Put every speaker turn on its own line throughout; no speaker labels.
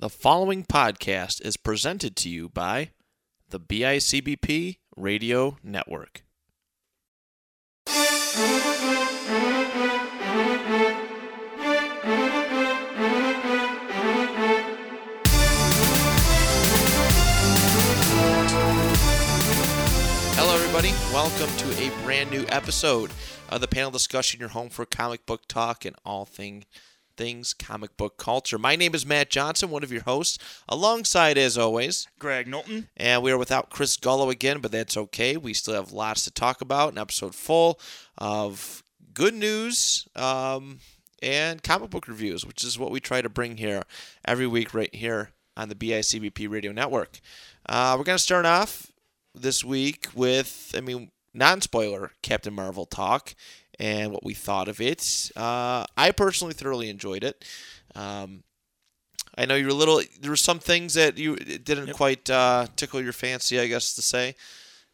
The following podcast is presented to you by the BICBP Radio Network. Hello, everybody. Welcome to a brand new episode of the panel discussion, your home for comic book talk and all thing, things comic book culture. My name is Matt Johnson, one of your hosts, alongside, as always,
Graig Knowlton.
and we are without Chris Gullo again, but that's okay. We still have lots to talk about. An episode full of good news um, and comic book reviews, which is what we try to bring here every week right here on the BICBP Radio Network. Uh, we're going to start off this week with, I mean, non spoiler Captain Marvel talk and what we thought of it. Uh, I personally thoroughly enjoyed it. Um, I know you're a little. There were some things that you it didn't quite uh, tickle your fancy, I guess to say,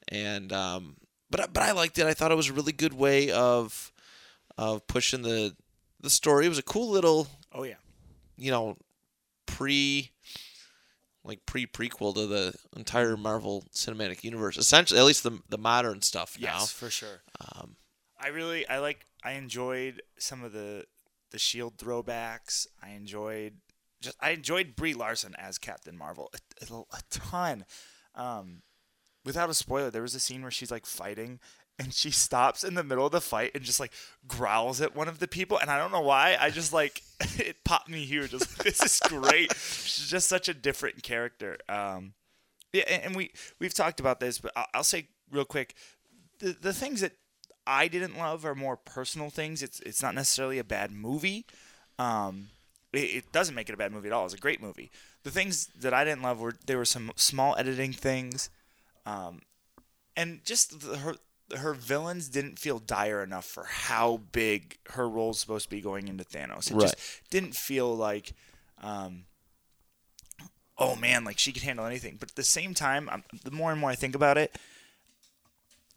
and um, but but I liked it. I thought it was a really good way of of pushing the the story. It was a cool little,
Oh yeah.
you know, pre like pre prequel to the entire Marvel Cinematic Universe. Essentially, at least the the modern stuff now.
Yes, for sure.
Um,
I really I like I enjoyed some of the the shield throwbacks. I enjoyed just I enjoyed Brie Larson as Captain Marvel a, a, a ton. Um, without a spoiler, there was a scene where she's like fighting and she stops in the middle of the fight and just like growls at one of the people and I don't know why. I just like it popped me huge. Like, this is great. She's just such a different character. Um, yeah, and, we we've talked about this, but I'll, I'll say real quick, the the things that I didn't love are more personal things. It's it's not necessarily a bad movie. Um, it, it doesn't make it a bad movie at all. It's a great movie. The things that I didn't love were there were some small editing things, um, and just the, her her villains didn't feel dire enough for how big her role's supposed to be going into Thanos. It
Right.
just didn't feel like. Um, oh man, like she could handle anything. But at the same time, i the more and more I think about it,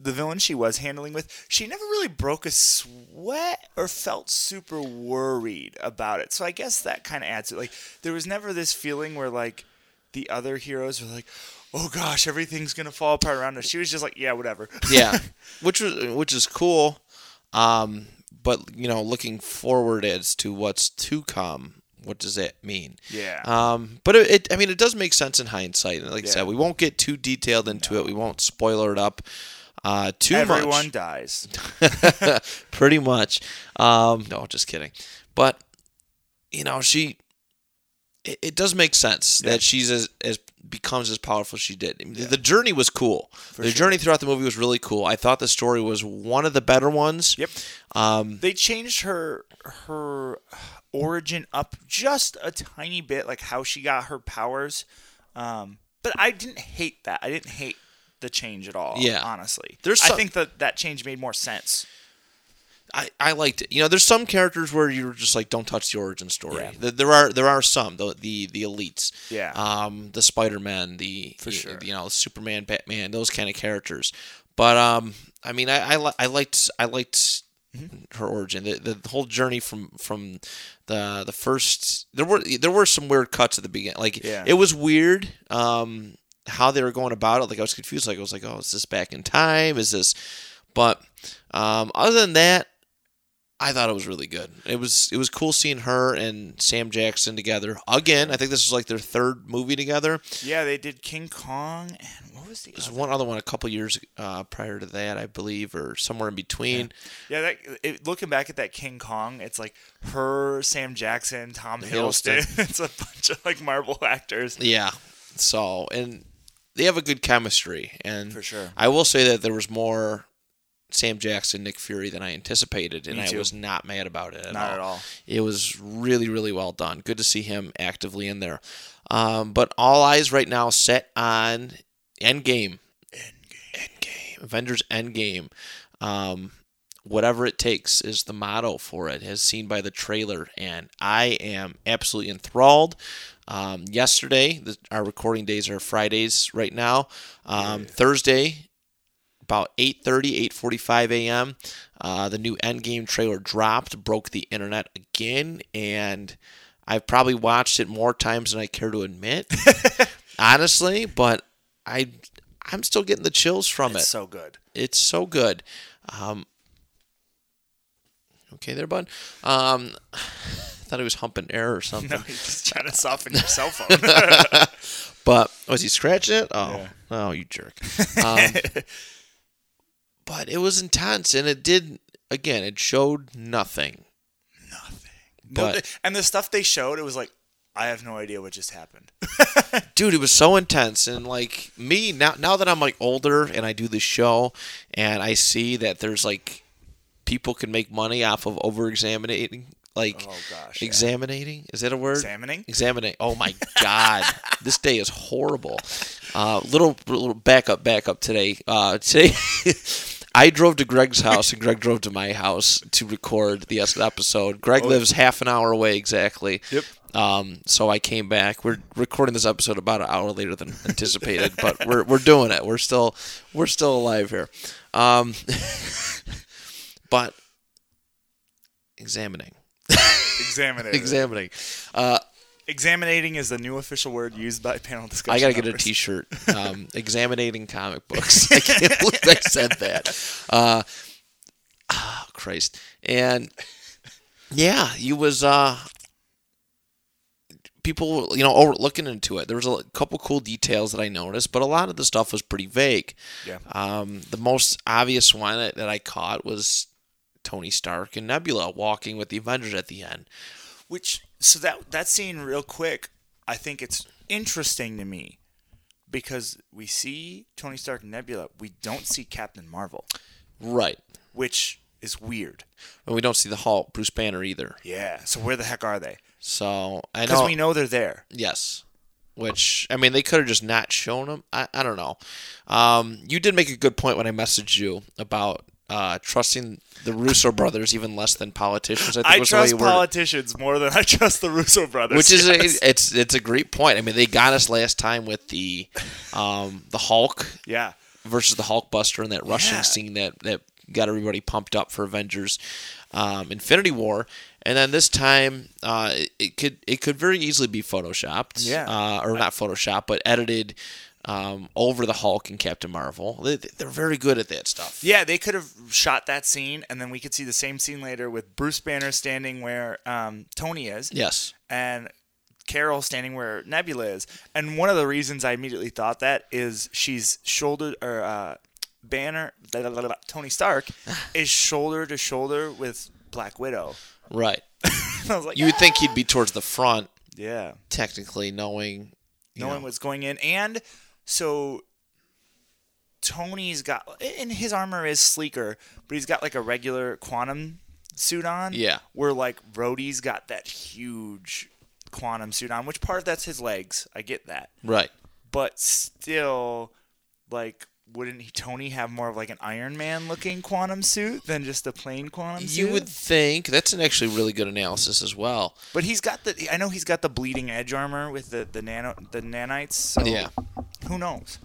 the villain she was handling with, she never really broke a sweat or felt super worried about it. So I guess that kind of adds it. Like there was never this feeling where like the other heroes were like, "Oh gosh, everything's gonna fall apart around us." She was just like, "Yeah, whatever."
yeah, which was which is cool. Um, but you know, looking forward as to what's to come, what does that mean?
yeah.
Um, but it, it, I mean, it does make sense in hindsight. And like I said, we won't get too detailed into it. We won't spoiler it up uh, too
Everyone
much.
dies.
Pretty much. Um, no, just kidding. But you know, she. It, it does make sense
Yeah.
that she's as, as becomes as powerful as she did. I mean, the- The journey was cool. the
sure.
journey throughout the movie was really cool. I thought the story was one of the better ones.
Yep.
Um,
They changed her her origin up just a tiny bit, like how she got her powers. Um, but I didn't hate that. I didn't hate the change at all.
Yeah.
honestly,
There's
I think that that change made more sense.
I, I liked it. You know, there's some characters where you're just like, don't touch the origin story.
Yeah.
Th- There are there are some the the, the elites.
Yeah.
Um, the Spider Man, the
For sure.
you know Superman, Batman, those kind of characters. But um, I mean, I I, li- I liked I liked
Mm-hmm.
her origin, the, the whole journey from from the the first. There were there were some weird cuts at the beginning. Like
Yeah.
it was weird. Um, how they were going about it. Like I was confused. Like I was like, oh, is this back in time? Is this? But um, other than that, I thought it was really good. It was it was cool seeing her and Sam Jackson together again. I think this was like their third movie together.
Yeah, they did King Kong, and what was the
There's
other?
one other one a couple years uh, prior to that, I believe, or somewhere in between.
Yeah, that, it, looking back at that King Kong, it's like her, Sam Jackson, Tom Hiddleston.
Hiddleston.
it's a bunch of like Marvel actors.
Yeah. So and they have a good chemistry, and
For sure.
I will say that there was more Sam Jackson, Nick Fury than I anticipated, and I was not mad about it at
Not
all.
at all.
It was really, really well done. Good to see him actively in there. Um, but all eyes right now set on Endgame. Endgame. Endgame. Avengers Endgame. Um, whatever it takes is the motto for it, as seen by the trailer, and I am absolutely enthralled. Um, yesterday, the, our recording days are Fridays right now. Um, Thursday, about 8.30 8.45 a.m uh, the new endgame trailer dropped broke the internet again and I've probably watched it more times than I care to admit, honestly. But I, I'm still getting the chills from
It's
it.
so good.
It's so good. Um, okay, there, bud. Um, thought he was humping air or something.
No, he's just trying to soften your cell phone.
But was he scratching it? Oh,
Yeah.
oh, you jerk. Um, but it was intense, and it did. Again, it showed nothing.
Nothing.
But-
no, and the stuff they showed, it was like, I have no idea what just happened.
dude it was so intense and like me now now that i'm like older and i do this show and i see that there's like people can make money off of over examining like
Oh, gosh, yeah.
examining is that a word
Examining?
examining oh my god this day is horrible uh little little backup backup today uh today I drove to Graig's house and Graig drove to my house to record the episode. Graig lives half an hour away exactly.
Yep.
Um, so I came back. We're recording this episode about an hour later than anticipated, but we're we're doing it. We're still we're still alive here. Um, but examining,
Examining.
examining. Uh,
Examinating is the new official word used by panel discussion.
I gotta get a. T-shirt. Um, examining comic books. I can't believe I said that. Uh, ah, Christ. And yeah, he was. Uh, people, you know, over looking into it. There was a couple cool details that I noticed, but a lot of the stuff was pretty vague.
Yeah.
Um, the most obvious one that, that I caught was Tony Stark and Nebula walking with the Avengers at the end.
Which so that that scene real quick, I think it's interesting to me because we see Tony Stark and Nebula, we don't see Captain Marvel,
Right.
which is weird.
And we don't see the Hulk, Bruce Banner either.
Yeah. So where the heck are they?
So I
Because
know.
we know they're there.
Yes. Which I mean, they could have just not shown them. I, I don't know. Um, you did make a good point when I messaged you about uh, trusting the Russo brothers even less than politicians. I think
I trust politicians more than I trust the Russo brothers.
Which is
yes.
a, it's it's a great point. I mean, they got us last time with the um, the Hulk
yeah.
versus the Hulkbuster and that rushing
Yeah.
scene that that got everybody pumped up for Avengers um, Infinity War. And then this time, uh, it, it could it could very easily be photoshopped,
Yeah.
uh, or not photoshopped, but edited um, over the Hulk and Captain Marvel. They, they're very good at that stuff.
Yeah, they could have shot that scene, and then we could see the same scene later with Bruce Banner standing where um, Tony is,
Yes,
and Carol standing where Nebula is. And one of the reasons I immediately thought that is she's shouldered or uh, Banner, blah, blah, blah, Tony Stark is shoulder to shoulder with Black Widow.
right.
I was like,
You would think he'd be towards the front,
yeah,
technically, knowing.
knowing
know.
what's going in, and so. Tony's got, and his armor is sleeker, but he's got like a regular quantum suit on.
Yeah.
Where like Rhodey's got that huge quantum suit on, which part of that's his legs. I get that.
Right.
But still, like, wouldn't he, Tony have more of like an Iron Man looking quantum suit than just a plain quantum suit?
You would think that's an actually really good analysis as well.
But he's got the. I know he's got the bleeding edge armor with the the nano the nanites. So
Yeah.
Who knows?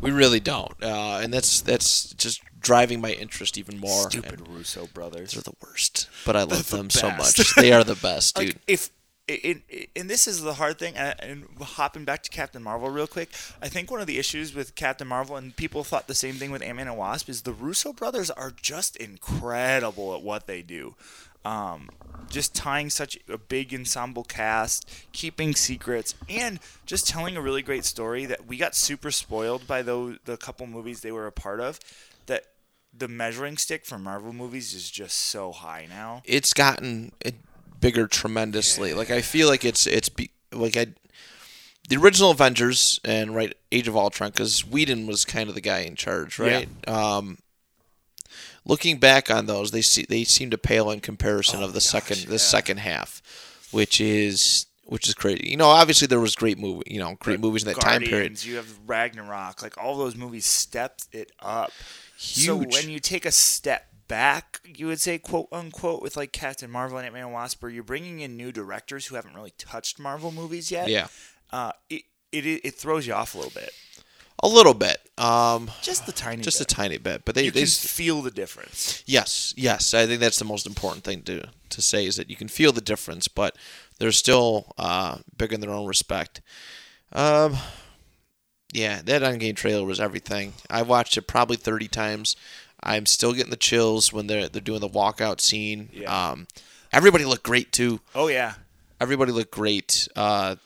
We really don't, uh, and that's that's just driving my interest even more.
Stupid
And
Russo brothers.
they're the worst, but I love
the
them so much. They are the best, dude.
like if it, it, and this is the hard thing and, and hopping back to captain marvel real quick i think one of the issues with captain marvel and people thought the same thing with ant-man and wasp is the russo brothers are just incredible at what they do. Um, just tying such a big ensemble cast keeping secrets and just telling a really great story that we got super spoiled by those the couple movies they were a part of that the measuring stick for marvel movies is just so high now.
It's gotten uh, bigger tremendously. Like I feel like it's it's be, like I the original Avengers and right Age of Ultron because Whedon was kind of the guy in charge, right? Um, looking back on those, they see they seem to pale in comparison of the second the
yeah.
second half, which is which is crazy. You know, obviously there was great movie, you know, great movies in that time period.
You have Ragnarok, like all those movies stepped it up. So
Huge.
when you take a step back, you would say quote unquote with like Captain Marvel and Ant Man and Wasp, where you're bringing in new directors who haven't really touched Marvel movies yet.
Yeah.
Uh, it, it it throws you off a little bit.
A little bit. Um,
Just the tiny.
just
bit.
a tiny bit, but they,
You
they
can
s-
feel the difference.
Yes, yes. I think that's the most important thing to to say is that you can feel the difference, but they're still uh, big in their own respect. Um, yeah, that Endgame trailer was everything. I watched it probably thirty times. I'm still getting the chills when they're they're doing the walkout scene.
Yeah.
Um, everybody looked great too.
Oh yeah.
Everybody looked great. Uh,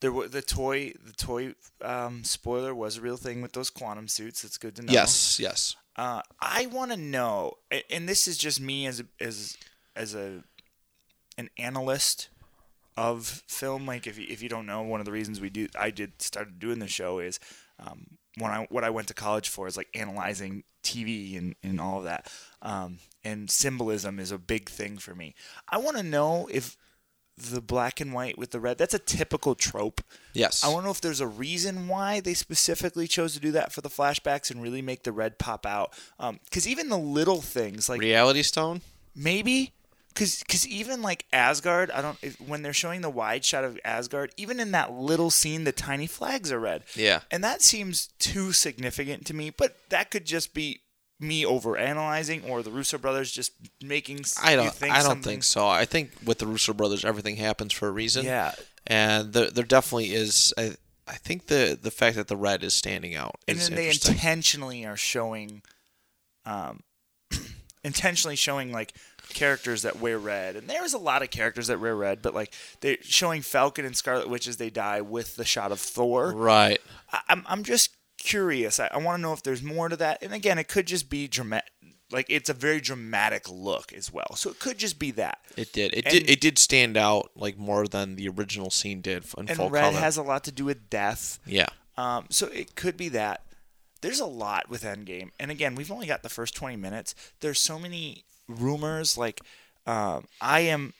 There were the toy. The toy um, spoiler was a real thing with those quantum suits. That's good to know.
yes, yes.
Uh, I want to know, and this is just me as a, as as a an analyst of film. Like if you, if you don't know, one of the reasons we do I did started doing the show is um, when I what I went to college for is like analyzing TV and, and all of that. Um, and symbolism is a big thing for me. I want to know if the black and white with the red that's a typical trope
Yes.
I want to know if there's a reason why they specifically chose to do that for the flashbacks and really make the red pop out. Because even the little things, like
Reality Stone.
maybe, because because even like Asgard, I don't. If, when they're showing the wide shot of Asgard, even in that little scene, the tiny flags are red.
Yeah.
And that seems too significant to me. But that could just be me overanalyzing, or the Russo brothers just making.
I don't.
think
I don't
something-
think so. I think with the Russo brothers, everything happens for a reason.
Yeah.
and there, there definitely is. I, I think the the fact that the red is standing out
and then they intentionally are showing um intentionally showing like characters that wear red and there's a lot of characters that wear red but like they're showing falcon and scarlet witch as they die with the shot of thor
right.
I, I'm, I'm just curious i, I want to know if there's more to that and again it could just be dramatic like it's a very dramatic look as well so it could just be that
It did. It
And-
did. It did stand out like more than the original scene did in
and
full
red
color.
has a lot to do with death
yeah.
Um, so it could be that. There's a lot with Endgame, and again, we've only got the first 20 minutes. There's so many rumors. Like, um, I am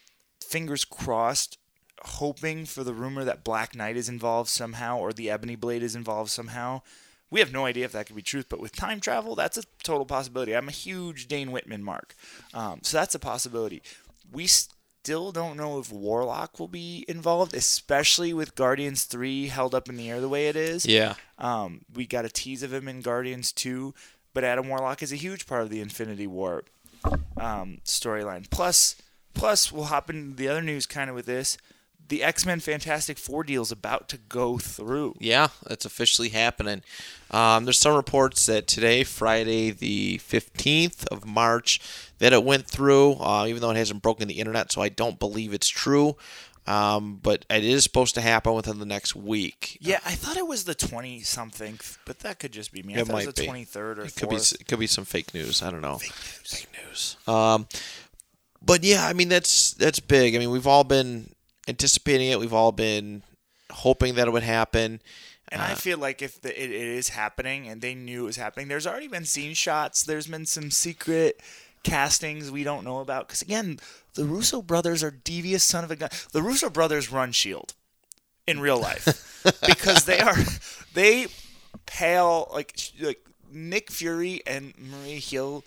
fingers crossed, hoping for the rumor that Black Knight is involved somehow, or the Ebony Blade is involved somehow. We have no idea if that could be truth, but with time travel, that's a total possibility. I'm a huge Dane Whitman mark, um, so that's a possibility. We still don't know if Warlock will be involved, especially with Guardians 3 held up in the air the way it is.
Yeah.
Um, we got a tease of him in Guardians 2, but Adam Warlock is a huge part of the Infinity War um, storyline. Plus, plus we'll hop into the other news kind of with this. The X Men Fantastic Four deal is about to go through.
Yeah, that's officially happening. Um, there's some reports that today, Friday the 15th of March, that it went through, uh, even though it hasn't broken the internet, so I don't believe it's true. Um, but it is supposed to happen within the next week.
Yeah, I thought it was the 20 something, but that could just be me. I
It
thought it
might
was the 23rd or
It could be it could be some fake news. I don't know. Fake news. Fake news. Um, but yeah, I mean that's that's big. I mean we've all been anticipating it. We've all been hoping that it would happen.
And I uh, feel like if the, it, it is happening and they knew it was happening, there's already been scene shots. There's been some secret castings we don't know about. Because again, the Russo brothers are devious son of a gun. The Russo brothers run Shield in real life because they are they pale like like Nick Fury and Maria Hill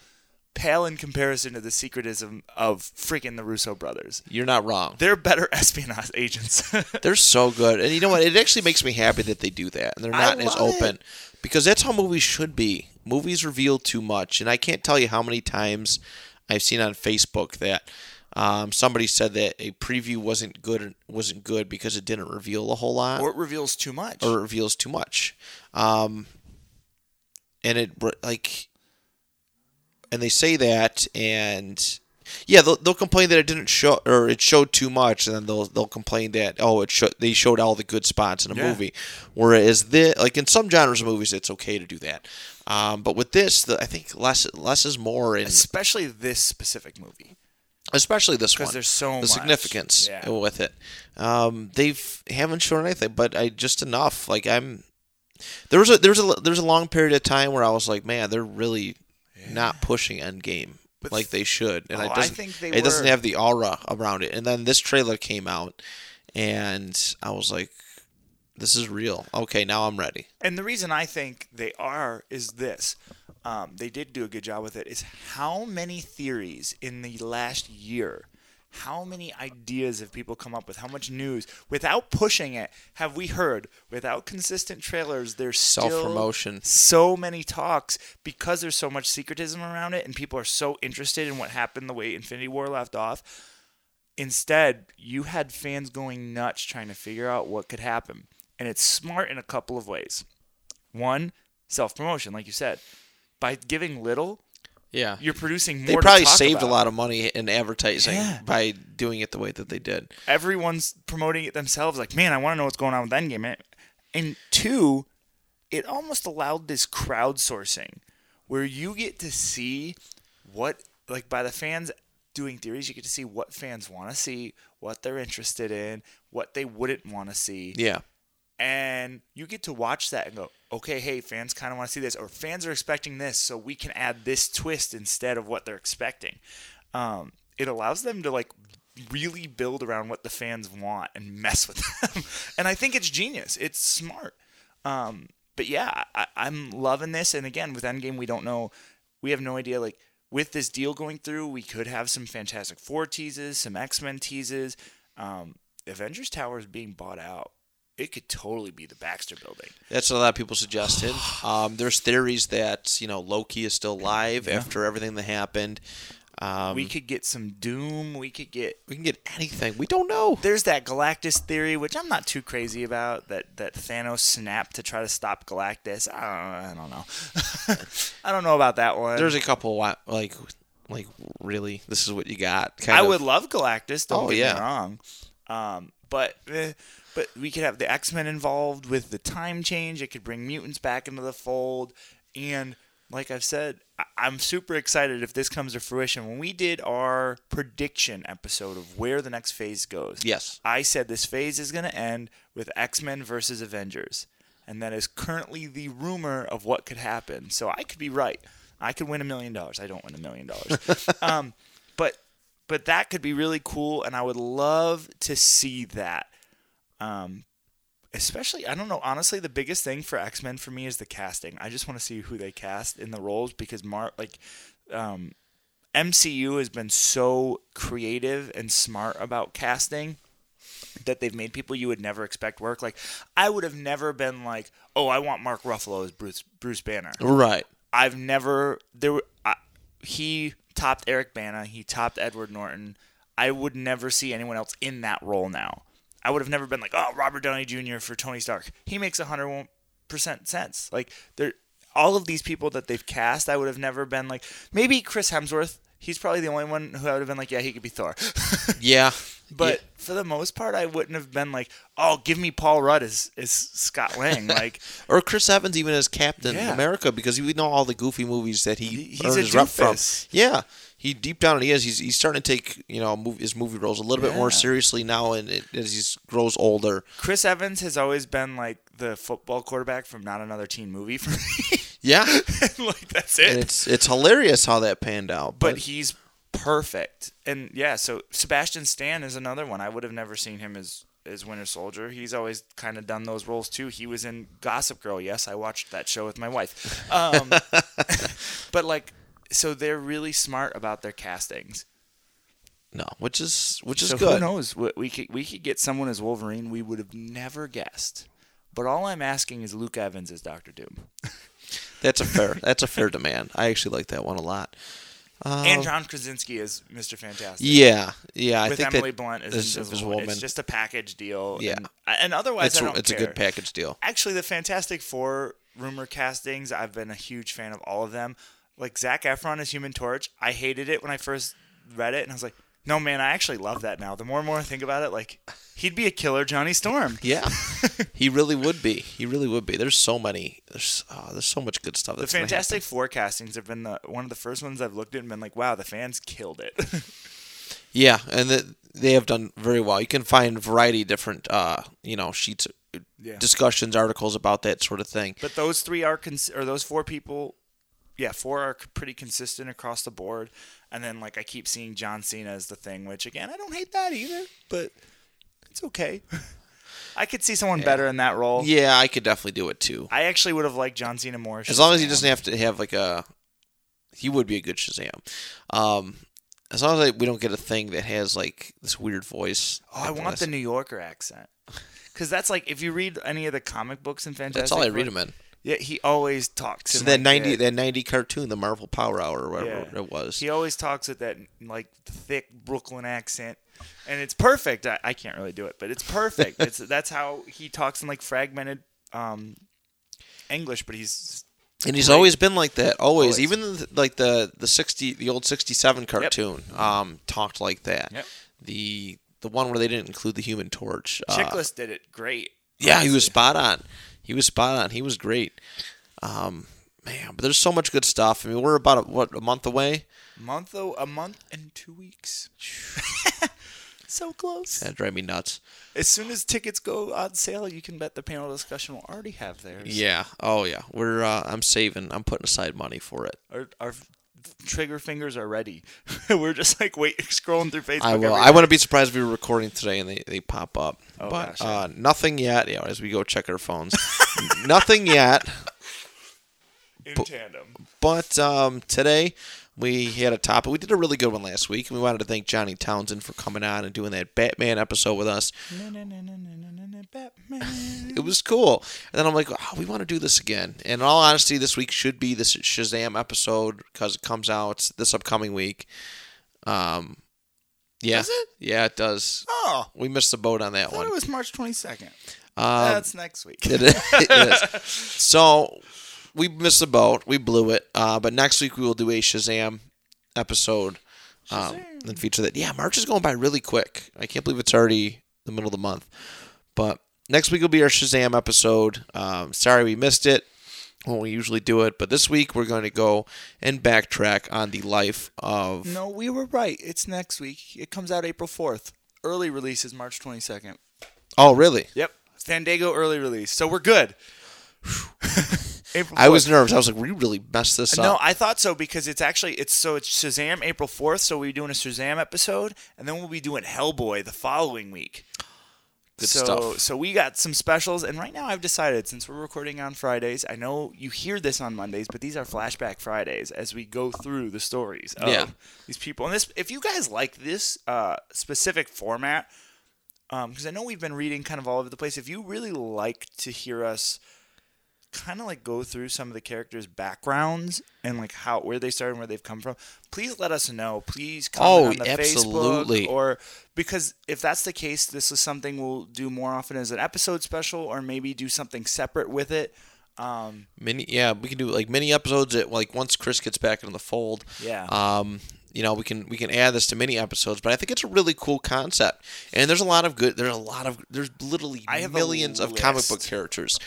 pale in comparison to the secretism of freaking the Russo brothers.
You're not wrong.
They're better espionage agents.
They're so good, and you know what? It actually makes me happy that they do that, and they're not as open
it.
because that's how movies should be. Movies reveal too much, and I can't tell you how many times I've seen on Facebook that um, somebody said that a preview wasn't good wasn't good because it didn't reveal a whole lot
or it reveals too much.
or it reveals too much. Um, and it like, and they say that, and yeah, they'll, they'll complain that it didn't show or it showed too much, and then they'll they'll complain that oh it showed they showed all the good spots in a
Yeah.
movie. Whereas this, like in some genres of movies, it's okay to do that. Um, but with this, the, I think less less is more, and
especially this specific movie.
especially this one
because there's so
the
much.
significance
Yeah.
with it. Um, they've haven't shown anything, but I just enough. Like I'm, there was a there was a there was a long period of time where I was like, man, they're really not pushing Endgame
But
like they should, and
Oh,
it doesn't. it doesn't have the aura around it. And then this trailer came out, and I was like, this is real. Okay, now I'm ready.
And the reason I think they are is this. Um, they did do a good job with it. Is how many theories in the last year how many ideas have people come up with? How much news without pushing it have we heard? Without consistent trailers, there's still
Self-promotion.
so many talks because there's so much secretism around it, and people are so interested in what happened the way Infinity War left off. Instead, you had fans going nuts trying to figure out what could happen. And it's smart in a couple of ways. One, self promotion, like you said. By giving little,
Yeah.
you're producing more.
They
to
probably
talk
saved
about.
a lot of money in advertising
Yeah.
by doing it the way that they did.
Everyone's promoting it themselves. Like, man, I want to know what's going on with Endgame. And two, it almost allowed this crowdsourcing where you get to see what, like, by the fans doing theories, you get to see what fans want to see, what they're interested in, what they wouldn't want to see.
Yeah.
And you get to watch that and go, okay, hey, fans kind of want to see this, or fans are expecting this, so we can add this twist instead of what they're expecting. Um, it allows them to like really build around what the fans want and mess with them, and I think it's genius. It's smart. Um, but yeah, I, I'm loving this, and again, with Endgame, we don't know, we have no idea like. With this deal going through, we could have some Fantastic Four teases, some X Men teases. Um, Avengers Tower is being bought out it could totally be the Baxter building.
That's what a lot of people suggested. Um, there's theories that you know Loki is still alive after everything that happened. Um,
we could get some Doom. We could get.
we can get anything. We don't know.
There's that Galactus theory, which I'm not too crazy about. That that Thanos snapped to try to stop Galactus. I don't, I don't know. I don't know about that one.
There's a couple like like really this is what you got. Kind
I
of.
would love Galactus. Don't
Oh,
get
yeah.
me wrong. Um, but eh, but we could have the X Men involved with the time change. It could bring mutants back into the fold, and like I've said, I- I'm super excited if this comes to fruition. When we did our prediction episode of where the next phase goes,
Yes.
I said this phase is going to end with X Men versus Avengers, and that is currently the rumor of what could happen. So I could be right. I could win a million dollars. I don't win a million dollars, um, but but that could be really cool, and I would love to see that. Um, especially, I don't know. Honestly, the biggest thing for X Men for me is the casting. I just want to see who they cast in the roles because Mark, like, um, MCU has been so creative and smart about casting that they've made people you would never expect work. Like, I would have never been like, oh, I want Mark Ruffalo as Bruce Bruce Banner.
Right.
I've never there. Were, I, he topped Eric Bana. He topped Edward Norton. I would never see anyone else in that role now. I would have never been like, oh, Robert Downey Jr. for Tony Stark. He makes hundred one percent sense. Like they're all of these people that they've cast. I would have never been like maybe Chris Hemsworth. He's probably the only one who I would have been like, yeah, he could be Thor.
Yeah.
But for the most part, I wouldn't have been like, "Oh, give me Paul Rudd as, as Scott Lang." Like,
Or Chris Evans even as Captain
Yeah.
America because we know all the goofy movies that he
He's
earned
a
his rep from. Yeah, he deep down he is. He's, he's starting to take you know mov- his movie roles a little bit more seriously now, and it, as he grows older.
Chris Evans has always been like the football quarterback from Not Another Teen Movie for me.
Yeah,
like that's
and
it.
it's it's hilarious how that panned out.
But
But,
he's perfect, and yeah. So Sebastian Stan is another one. I would have never seen him as as Winter Soldier. He's always kind of done those roles too. He was in Gossip Girl. Yes, I watched that show with my wife. Um, but like, so they're really smart about their castings.
no, which is which is
so
good.
who knows? We we could we could get someone as Wolverine we would have never guessed. But all I'm asking is Luke Evans as Doctor Doom.
That's a fair that's a fair demand. I actually like that one a lot. Um,
and John Krasinski is Mr. Fantastic.
yeah, yeah, I
with
think
Emily Blunt as
is
Invisible.
Invisible Man.
It's just a package deal.
Yeah.
And, and otherwise,
it's
I don't
it's a good package deal.
Actually, the Fantastic Four rumor castings, I've been a huge fan of all of them. Like Zac Efron as Human Torch, I hated it when I first read it, and I was like, no, man, I actually love that now. The more and more I think about it, like, he'd be a killer Johnny Storm.
Yeah, he really would be. He really would be. There's so many. There's oh, there's so much good stuff.
The Fantastic Four castings have been the, one of the first ones I've looked at and been like, wow, the fans killed it.
Yeah, and the, they have done very well. You can find a variety of different, uh, you know, sheets,
Yeah.
discussions, articles about that sort of thing.
But those three are cons- or those four people, yeah, four are pretty consistent across the board. And then like I keep seeing John Cena as the thing, which again I don't hate that either, but it's okay. I could see someone better in that role.
Yeah, I could definitely do it too.
I actually would have liked John Cena more.
As long as he doesn't have to have like a, he would be a good Shazam. Um, as long as I, we don't get a thing that has like this weird voice.
Oh, I want
this.
the New Yorker accent. Because that's like if you read any of the comic books in Fantastic.
That's all I
Four-
read them in.
Yeah, he always talks.
So
in,
that
like,
ninety
that-
that ninety cartoon, the Marvel Power Hour or whatever
Yeah.
it was.
He always talks with that like thick Brooklyn accent, and it's perfect. I, I can't really do it, but it's perfect. it's that's how he talks in like fragmented um, English, but he's
And he's
Great.
always been like that. Always,
Always.
even the, like the the sixty, the old sixty seven cartoon, um, talked like that.
Yep.
The the one where they didn't include the Human Torch. uh,
did it great.
yeah, he was spot on. He was spot on. He was great. Um, man, but there's so much good stuff. I mean, we're about a, what a month away.
month though, a month and two weeks. so close.
That drive me nuts.
As soon as tickets go on sale, you can bet the panel discussion will already have theirs.
Yeah. Oh yeah. We're. Uh, I'm saving. I'm putting aside money for it.
Our, our trigger fingers are ready. We're just like wait, scrolling through Facebook.
I will. I wouldn't be surprised if we were recording today and they, they pop up.
Oh,
but
gosh, yeah.
uh, nothing yet. Know, as we go check our phones, nothing yet.
in tandem.
But um, today we had a topic. We did a really good one last week, and we wanted to thank Johnny Townsend for coming on and doing that Batman episode with us.
Batman.
It was cool. And then I'm like, oh, we want to do this again. And in all honesty, this week should be this Shazam episode because it comes out this upcoming week. Um, yeah,
Does it?
yeah, it does.
Oh,
We missed the boat on
I
that
thought
one.
it was March twenty second.
Um,
That's next week.
It is. So we missed the boat. We blew it. Uh, but next week we will do a Shazam episode um,
Shazam.
and feature that. Yeah, March is going by really quick. I can't believe it's already the middle of the month. But next week will be our Shazam episode. Um, sorry we missed it when we usually do it. But this week we're going to go and backtrack on the life of.
No, we were right. It's next week. It comes out April fourth. Early release is March twenty second.
Oh, really?
Yep. Fandango early release. So we're good. April
I was nervous. I was like, we really messed this up.
No, I thought so because it's actually it's so it's Shazam April fourth. So we're doing a Shazam episode, and then we'll be doing Hellboy the following week.
Good
so,
stuff.
So we got some specials, and right now I've decided since we're recording on Fridays, I know you hear this on Mondays, but these are flashback Fridays as we go through the stories of
Yeah.
these people. And this, if you guys like this uh, specific format, because I know we've been reading kind of all over the place. If you really like to hear us kind of like go through some of the characters' backgrounds and like how where they started and where they've come from, please let us know. Please comment
Oh,
on the
absolutely.
Facebook or because if that's the case, this is something we'll do more often as an episode special or maybe do something separate with it. Um,
Mini, yeah, we can do like mini episodes. At like once Chris gets back into the fold.
Yeah.
Um, you know, we can we can add this to many episodes, but I think it's a really cool concept. And there's a lot of good. There's a lot of there's literally
I have
millions of comic book characters.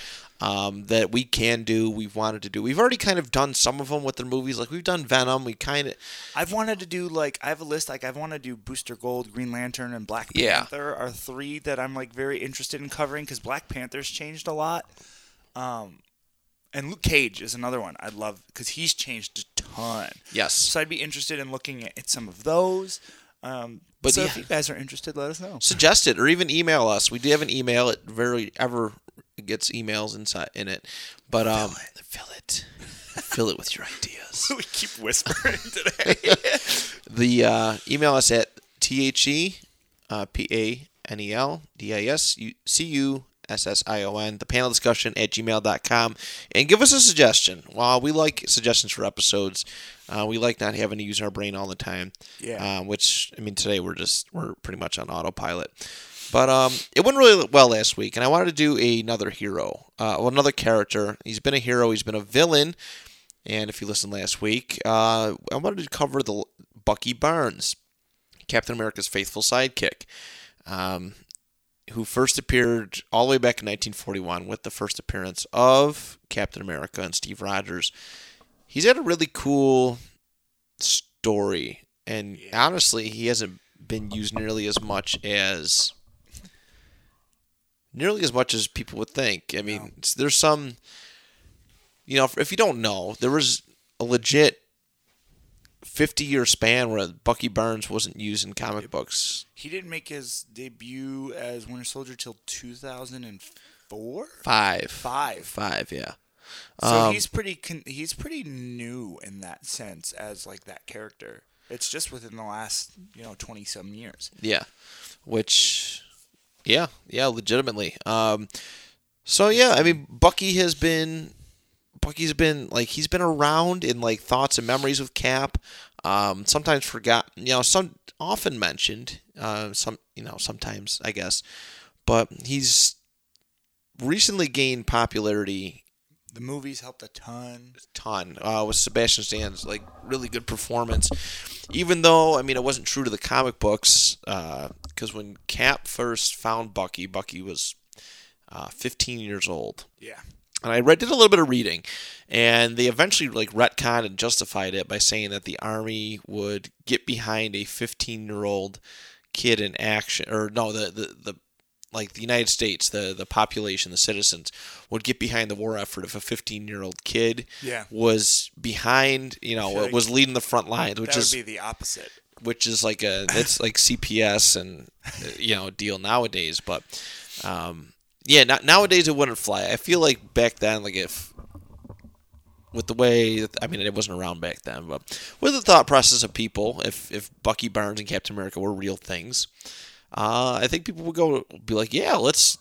Um, that we can do, we've wanted to do. We've already kind of done some of them with their movies. Like we've done Venom. We kind of,
I've wanted to do like I have a list like I've wanted to do Booster Gold, Green Lantern, and Black
Yeah.
Panther are three that I'm like very interested in covering because Black Panther's changed a lot. Um, and Luke Cage is another one I'd love because he's changed a ton.
yes.
So I'd be interested in looking at, some of those. Um,
But
but so
yeah.
if you guys are interested, let us know.
Suggest it or even email us. We do have an email. at very ever gets emails inside in it, but um, fill it, fill it with your ideas.
we keep whispering today.
The uh, email us at the uh, p a n e l d i s u c u s s i o n the panel discussion at gmail.com and give us a suggestion. While we like suggestions for episodes, uh, we like not having to use our brain all the time.
Yeah.
Uh, which I mean, today we're just we're pretty much on autopilot. But um, it went really well last week, and I wanted to do another hero, uh, well, another character. He's been a hero. He's been a villain. And if you listened last week, uh, I wanted to cover the Bucky Barnes, Captain America's faithful sidekick, um, who first appeared all the way back in 1941 with the first appearance of Captain America and Steve Rogers. He's had a really cool story, and honestly, he hasn't been used nearly as much as nearly as much as people would think. I mean, s- there's some, you know, if, if you don't know, there was a legit 50 year span where Bucky Barnes wasn't used in comic books.
he didn't make his debut as Winter Soldier till 2004,
Five.
five.
Five, yeah.
So
Um,
he's pretty con- he's pretty new in that sense as like that character. It's just within the last you know twenty some years.
Yeah, which, yeah, yeah, legitimately. Um, so yeah, I mean, Bucky has been, Bucky's been like he's been around in like thoughts and memories with Cap. Um, sometimes forgot, you know, some often mentioned. Uh, some, you know, sometimes I guess, but he's recently gained popularity
The movies helped a ton.
ton uh, with Sebastian Stan's like really good performance. Even though I mean it wasn't true to the comic books, because when Cap first found Bucky, Bucky was uh, 15 years old,
Yeah.
and I read did a little bit of reading, and they eventually like retconned and justified it by saying that the army would get behind a 15 year old kid in action, or no, the the, the like the United States, the the population, the citizens would get behind the war effort if a 15 year old kid
Yeah.
was behind, you know,
like
was leading the front lines, which
that
is
be the opposite.
which is like a it's like CPS and uh, you know deal nowadays. But um, yeah, no, nowadays it wouldn't fly. I feel like back then, like if with the way I mean, it wasn't around back then, but with the thought process of people, if if Bucky Barnes and Captain America were real things, uh, I think people would go be like, yeah, let's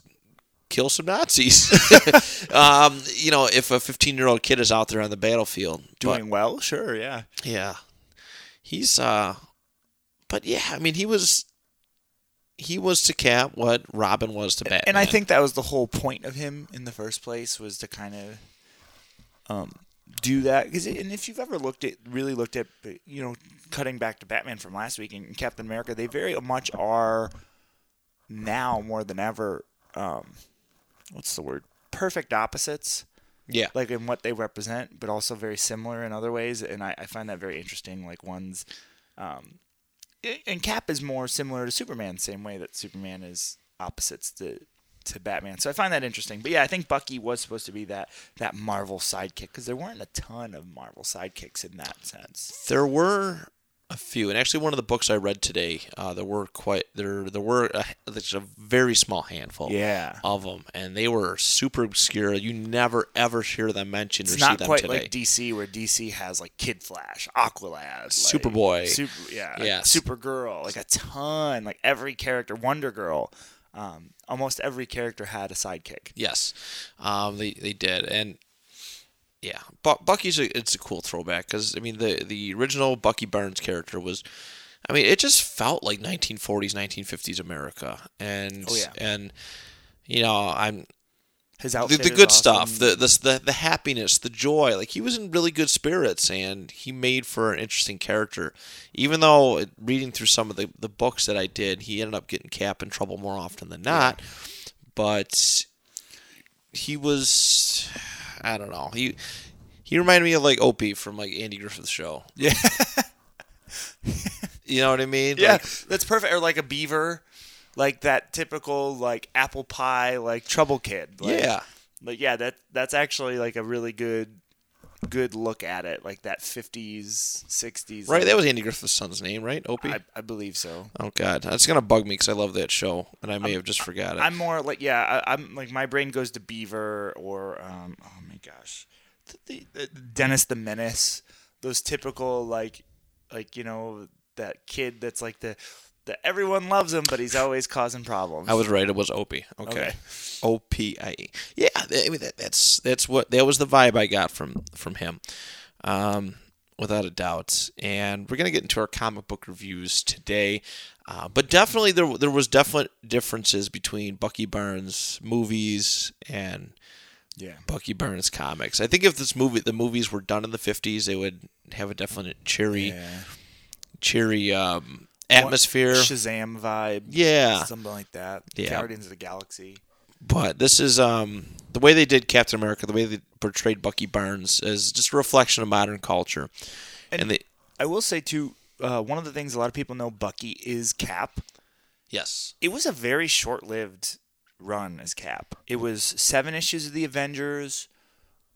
kill some Nazis. um, you know, if a 15 year old kid is out there on the battlefield, but-
Doing well, sure, yeah.
yeah. He's uh but yeah, I mean he was he was to Cap what Robin was to Batman.
And I think that was the whole point of him in the first place was to kind of um, do that because and if you've ever looked at really looked at you know cutting back to Batman from last week and Captain America they very much are now more than ever um, what's the word perfect opposites
Yeah.
like in what they represent, but also very similar in other ways. And I, I find that very interesting. Like one's, um, and Cap is more similar to Superman, same way that Superman is opposites to to Batman. So I find that interesting. But yeah, I think Bucky was supposed to be that that Marvel sidekick because there weren't a ton of Marvel sidekicks in that sense.
there were a few, and actually one of the books I read today, uh, there were quite there there were a, there's a very small handful
Yeah.
of them, and they were super obscure. You never ever hear them mentioned
It's
or see
not
them
quite
today.
like DC, where DC has like Kid Flash, Aqualad, like,
Superboy.
Super, yeah,
Yes.
Supergirl, like a ton, like every character, Wonder Girl, um, almost every character had a sidekick.
Yes, um, they they did, and yeah, Bu- Bucky's a, it's a cool throwback because I mean the the original Bucky Barnes character was, I mean it just felt like 1940s 1950s America, and
Oh, yeah.
and you know I'm
His
the,
outfit
the
is
good
awesome.
stuff, the, the the the happiness, the joy. Like he was in really good spirits, and he made for an interesting character. Even though reading through some of the the books that I did, he ended up getting Cap in trouble more often than not. But he was, I don't know, he he reminded me of like Opie from like Andy Griffith's show.
Yeah.
You know what I mean?
yeah,
Like,
that's perfect. Or like a beaver, like that typical like apple pie like trouble kid. Like,
yeah.
But yeah, that that's actually like a really good good look at it, like that fifties, sixties.
Right, that was Andy Griffith's son's name, right? Opie.
I, I believe so.
oh God, that's gonna bug me because I love that show, and I may have just forgot it.
I'm more like yeah, I, I'm like my brain goes to Beaver or um oh my gosh, the, the, the Dennis the Menace, those typical like like you know that kid that's like the that everyone loves him but he's always causing problems.
I was right. It was Opie. Okay. O P I E. Yeah. I mean, that, that's that's what that was the vibe I got from from him, um, without a doubt. And we're gonna get into our comic book reviews today, uh, but definitely there there was definite differences between Bucky Barnes movies and
yeah.
Bucky Barnes comics. I think if this movie the movies were done in the fifties, they would have a definite cheery
Yeah.
cheery um, atmosphere.
Shazam vibe.
Yeah.
Something like that.
Yeah.
Guardians of the Galaxy.
But this is um the way they did Captain America, the way they portrayed Bucky Barnes is just a reflection of modern culture. And,
And-
they
I will say too, uh, one of the things a lot of people know Bucky is Cap.
yes.
It was a very short-lived run as Cap. It was seven issues of the Avengers,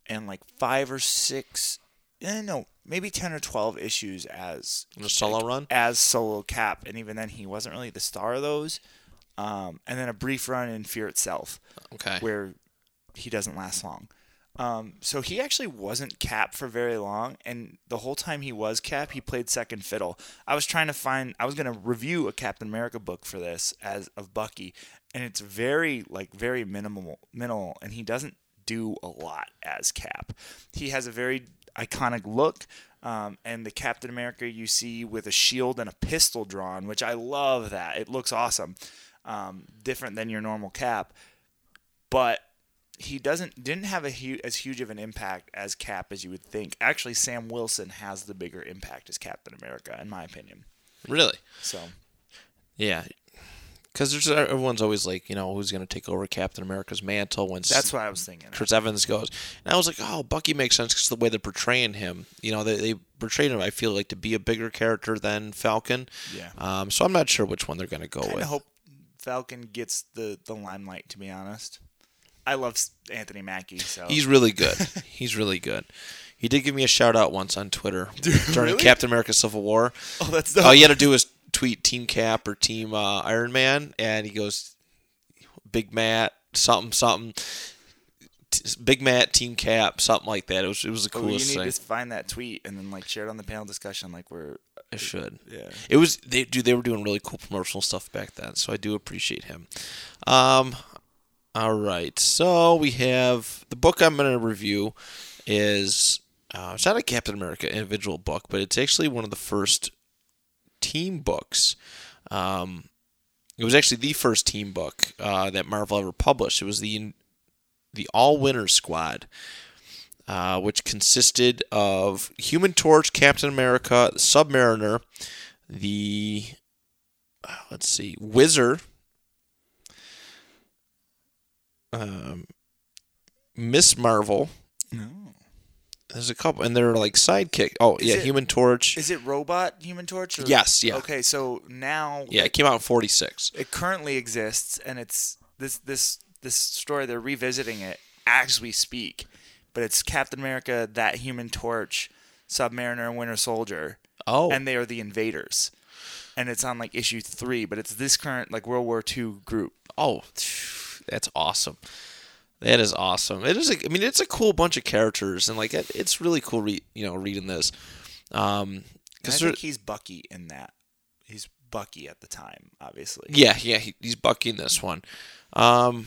and like five or six, eh, no, maybe ten or twelve issues as
The solo run?
as solo Cap, and even then he wasn't really the star of those. Um, and then a brief run in Fear itself,
Okay.
where he doesn't last long. Um, so he actually wasn't Cap for very long, and the whole time he was Cap, he played second fiddle. I was trying to find, I was gonna review a Captain America book for this as of Bucky, and it's very like very minimal, minimal, and he doesn't do a lot as Cap. He has a very iconic look. Um, and the Captain America you see with a shield and a pistol drawn, which I love that. It looks awesome. Um, different than your normal Cap. But he doesn't didn't have a hu- as huge of an impact as Cap as you would think. Actually, Sam Wilson has the bigger impact as Captain America, in my opinion.
Really?
So
Yeah. Because there's everyone's always like, you know, who's going to take over Captain America's mantle when
that's what I was thinking.
Chris Evans goes. And I was like, oh, Bucky makes sense because the way they're portraying him. You know, they, they portrayed him, I feel like, to be a bigger character than Falcon.
Yeah.
Um, so I'm not sure which one they're going to go with.
I hope Falcon gets the the limelight. To be honest, I love Anthony Mackie. So
He's really good. He's really good. He did give me a shout out once on Twitter during
really?
Captain America Civil War.
oh, that's
All you had to do was tweet Team Cap or Team uh, Iron Man, and he goes, Big Matt, something, something. T- Big Matt, Team Cap, something like that. It was it was the coolest
Oh, you need
thing.
to find that tweet and then like share it on the panel discussion. Like we're
I should.
yeah.
It was they do They were doing really cool promotional stuff back then, so I do appreciate him. Um, all right, so we have the book I'm going to review is uh, it's not a Captain America individual book, but it's actually one of the first team books. Um, it was actually the first team book uh, that Marvel ever published. It was the the All Winner Squad, uh, which consisted of Human Torch, Captain America, Submariner, the uh, let's see, Wizard, um, Miss Marvel.
No.
There's a couple, and they're like sidekick. Oh
Is
yeah,
it-
Human Torch.
Is it Robot Human Torch? Or?
Yes, yeah.
Okay, so now
yeah, it came out in '46.
it currently exists, and it's this this this story. They're revisiting it as we speak, but it's Captain America, that Human Torch, Submariner, and Winter Soldier,
Oh,
and they are the invaders. And it's on like issue three, but it's this current like World War II group.
Oh, that's awesome. That is awesome. It is. A, I mean, it's a cool bunch of characters, and like it, it's really cool. Re, you know, reading this. Um,
And I
because
think he's Bucky in that. He's Bucky at the time, obviously.
yeah, yeah, he, he's Bucky in this one. Um,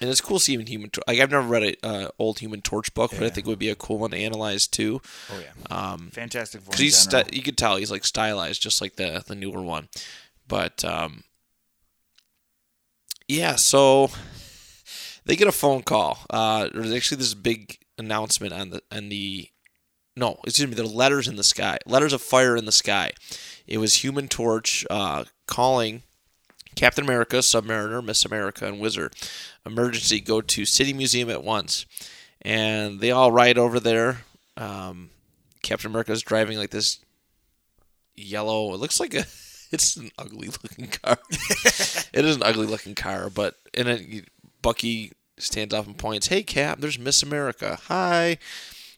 and it's cool seeing Human Torch. Like I've never read a uh, old Human Torch book, but I think it would be a cool one to analyze too.
Oh yeah.
Um,
Fantastic
because he's sti- you could tell he's like stylized just like the the newer one but um yeah so they get a phone call uh there's actually this big announcement on the on the no excuse me are letters in the sky letters of fire in the sky it was human torch uh calling captain america submariner miss america and wizard emergency go to city museum at once and they all ride over there um Captain America is driving like this yellow. It looks like a. It's an ugly looking car. it is an ugly looking car, but in it, Bucky stands up and points, "Hey, Cap! There's Miss America. Hi!"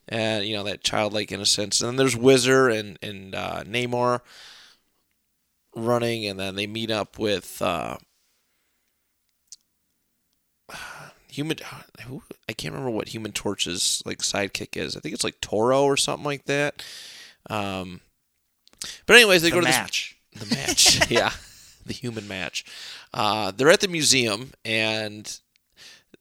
And you know that childlike innocence. And then there's Whizzer and and uh, Namor running, and then they meet up with uh, Human. Who I can't remember what Human Torch's like sidekick is. I think it's like Toro or something like that. Um, but anyways, they
the
go to this
match.
the match. yeah, the human match. Uh, they're at the museum, and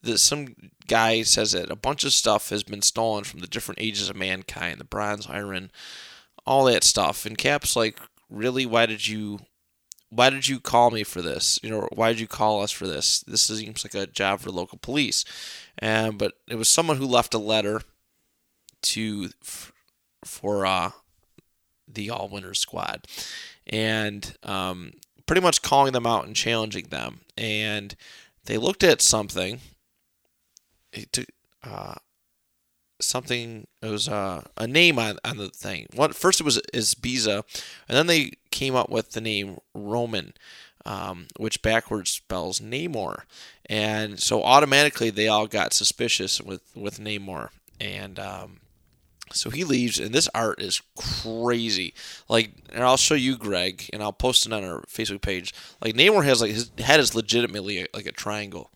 the, some guy says that a bunch of stuff has been stolen from the different ages of mankind, the bronze, iron, all that stuff. And Cap's like, "Really? Why did you? Why did you call me for this? You know, why did you call us for this? This seems like a job for local police." But it was someone who left a letter to for uh, the All Winners squad, and um, pretty much calling them out and challenging them. And they looked at something. Took, uh, something. It was uh, a name on, on the thing. What first it was is Biza, and then they came up with the name Roman, um, which backwards spells Namor. And so automatically they all got suspicious with with Namor, and um, so he leaves, and this art is crazy. Like, and I'll show you, Graig, and I'll post it on our Facebook page. Like, Namor has like his head is legitimately like a triangle.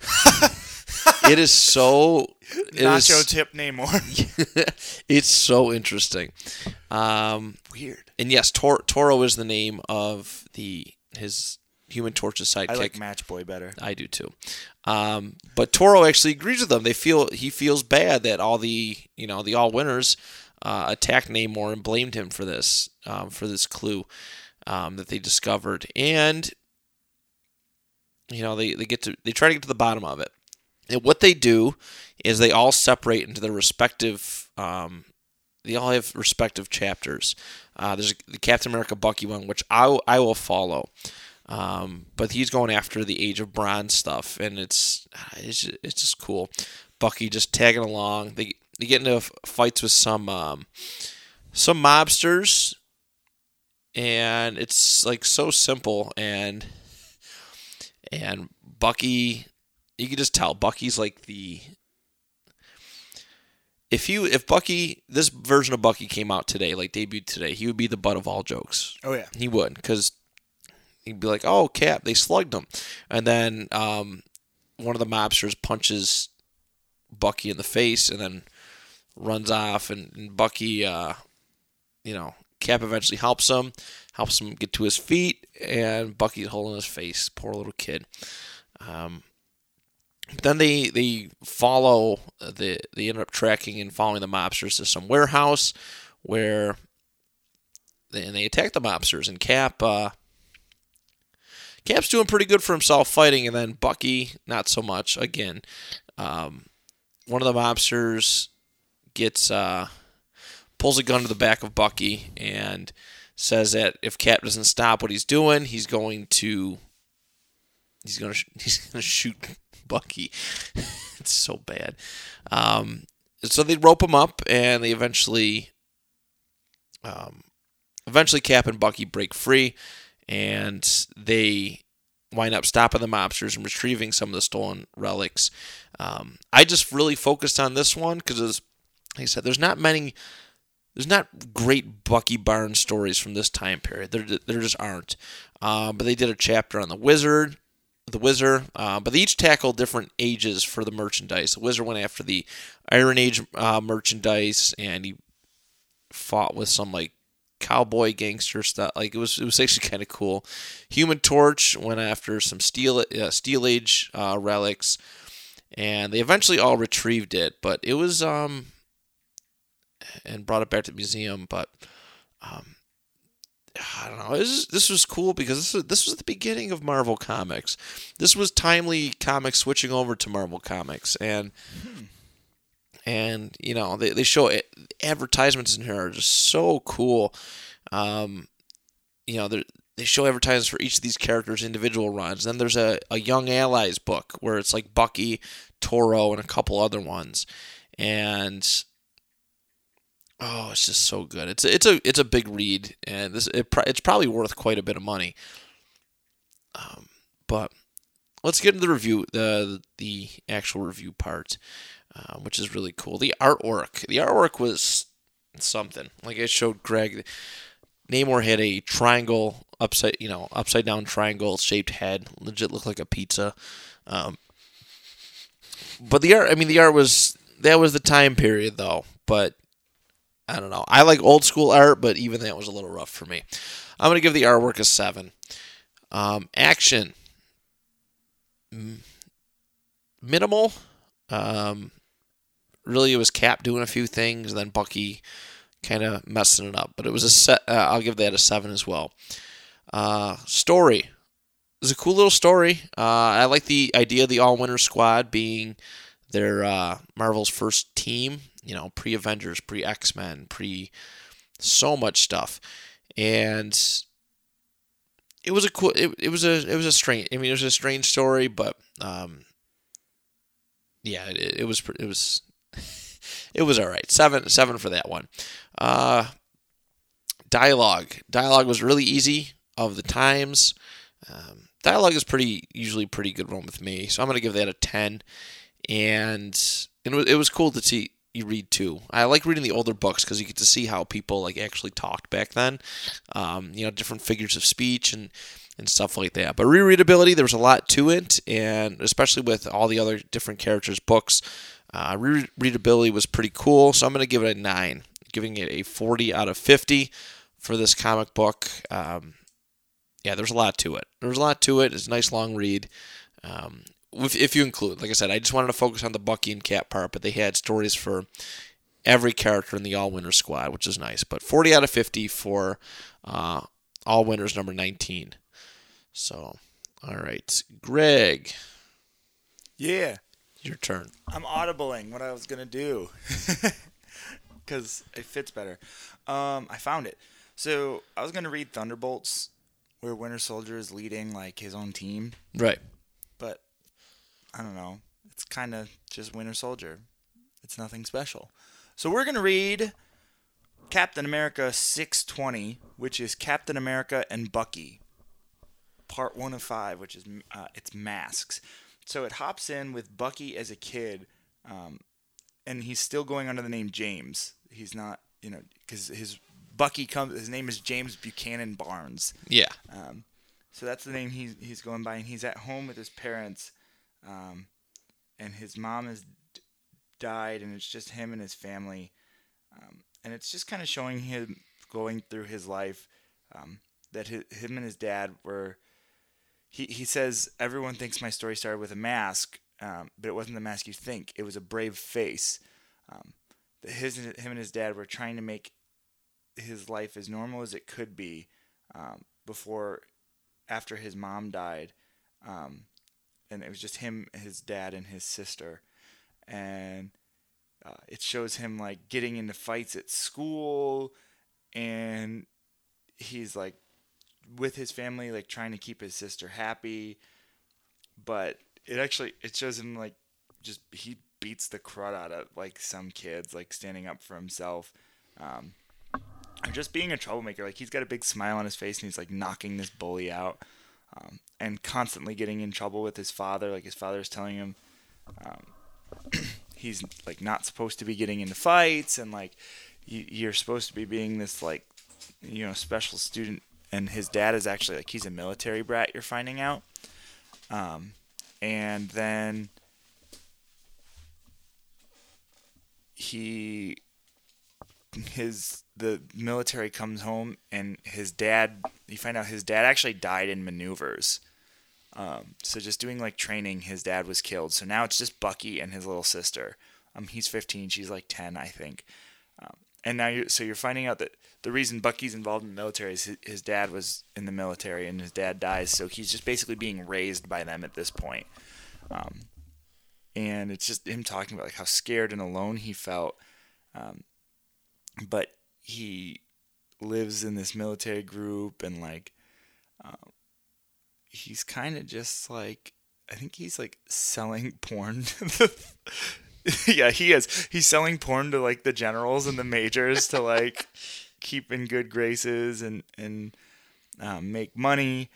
it is so it
Nacho
is-
tip Namor.
it's so interesting. Um,
Weird.
and yes, Tor- Toro is the name of the his Human Torch's sidekick.
I like Match Boy better.
I do too. Um, but Toro actually agrees with them. They feel he feels bad that all the you know the all winners uh, attacked Namor and blamed him for this um, for this clue um, that they discovered, and you know they, they get to they try to get to the bottom of it. And what they do is they all separate into their respective. Um, they all have respective chapters. Uh, there's the Captain America Bucky one, which I, I will follow. Um, but he's going after the Age of Bronze stuff, and it's it's just, it's just cool. Bucky just tagging along. They they get into fights with some um, some mobsters, and it's like so simple and and Bucky. You can just tell Bucky's like the if you if Bucky this version of Bucky came out today, like debuted today, he would be the butt of all jokes.
Oh yeah.
He would, because he'd be like, "Oh, Cap, they slugged him," and then um, one of the mobsters punches Bucky in the face, and then runs off, and, and Bucky, uh, you know, Cap eventually helps him, helps him get to his feet, and Bucky's holding his face. Poor little kid. Um, then they they follow the they end up tracking and following the mobsters to some warehouse where and they attack the mobsters. And Cap uh, Cap's doing pretty good for himself fighting. And then Bucky not so much. Again um, one of the mobsters gets uh, pulls a gun to the back of Bucky and says that if Cap doesn't stop what he's doing he's going to he's gonna sh- he's gonna shoot Bucky. it's so bad. Um, so they rope him up, and they eventually, um, eventually Cap and Bucky break free, and they wind up stopping the mobsters and retrieving some of the stolen relics. Um, I just really focused on this one because, like I said, there's not many. There's not great Bucky Barnes stories from this time period. There, there just aren't. Um, but they did a chapter on the Wizard, the Wizard, uh, but they each tackled different ages for the merchandise. The Wizard went after the Iron Age uh, merchandise, and he fought with some like cowboy gangster stuff. Like it was, it was actually kind of cool. Human Torch went after some Steel uh, Steel Age uh, relics, and they eventually all retrieved it. But it was um, and brought it back to the museum. But um, I don't know. This, this was cool because this was, this was the beginning of Marvel Comics. This was timely comics switching over to Marvel Comics, and and you know they, they show it, advertisements in here are just so cool. Um, you know they they show advertisements for each of these characters' individual runs. Then there's a, a Young Allies book where it's like Bucky, Toro, and a couple other ones, and Oh, it's just so good. It's a, it's a it's a big read, and this it, it's probably worth quite a bit of money. Um, but let's get into the review, the the actual review part, uh, which is really cool. The artwork, the artwork was something. Like I showed Graig, Namor had a triangle upside, you know, upside down triangle shaped head, legit looked like a pizza. Um, but the art, I mean, the art was that was the time period though, but I don't know. I like old school art, but even that was a little rough for me. I'm gonna give the artwork a seven. Um, action, minimal. Um, really, it was Cap doing a few things, and then Bucky kind of messing it up. But it was a set. Uh, I'll give that a seven as well. Uh, story. It was a cool little story. Uh, I like the idea of the All Winner Squad being their uh, Marvel's first team. You know, pre Avengers, pre X Men, pre so much stuff, and it was a cool. It, it was a it was a strange. I mean, it was a strange story, but um, yeah, it, it was it was it was all right. Seven seven for that one. Uh, dialogue dialogue was really easy of the times. Um, dialogue is pretty usually pretty good one with me, so I'm gonna give that a ten. And it was it was cool to see you read too. I like reading the older books because you get to see how people like actually talked back then. Um, you know, different figures of speech and and stuff like that. But rereadability, there was a lot to it, and especially with all the other different characters' books. Uh, re- readability was pretty cool, so I'm going to give it a 9, giving it a 40 out of 50 for this comic book. Um, yeah, there's a lot to it. There's a lot to it. It's a nice long read. Um, if, if you include, like I said, I just wanted to focus on the Bucky and Cap part, but they had stories for every character in the All Winners squad, which is nice. But 40 out of 50 for uh, All Winners number 19. So, all right, Graig.
Yeah.
Your turn.
I'm audibling what I was gonna do because it fits better. Um, I found it. So I was gonna read Thunderbolts, where Winter Soldier is leading like his own team,
Right.
but I don't know. It's kind of just Winter Soldier. It's nothing special. So we're gonna read Captain America 620, which is Captain America and Bucky, part one of five, which is uh, it's masks. So it hops in with Bucky as a kid, um, and he's still going under the name James. He's not, you know, because his Bucky comes. His name is James Buchanan Barnes.
Yeah.
Um, so that's the name he's he's going by, and he's at home with his parents, um, and his mom has d- died, and it's just him and his family, um, and it's just kind of showing him going through his life, um, that hi him and his dad were. He he says everyone thinks my story started with a mask, um, but it wasn't the mask you think. It was a brave face. Um, that his him and his dad were trying to make his life as normal as it could be um, before after his mom died um, and it was just him his dad and his sister. And uh, it shows him like getting into fights at school and he's like with his family like trying to keep his sister happy. But it actually it shows him like just he beats the crud out of like some kids like standing up for himself. Um, or just being a troublemaker. Like he's got a big smile on his face and he's like knocking this bully out, um, and constantly getting in trouble with his father. Like his father's telling him um, he's like not supposed to be getting into fights, and like you, you're supposed to be being this like you know special student. And his dad is actually like he's a military brat. You're finding out, um, and then he his the military comes home and his dad you find out his dad actually died in maneuvers. Um, so just doing like training his dad was killed. So now it's just bucky and his little sister. Um, he's 15 she's like 10 i think. Um, and now you so you're finding out that the reason bucky's involved in the military is his, his dad was in the military and his dad dies. So he's just basically being raised by them at this point. Um, and it's just him talking about like how scared and alone he felt. Um, but he lives in this military group and like um, he's kind of just like i think he's like selling porn to the yeah he is. He's selling porn to like the generals and the majors to like keep in good graces and and um, make money.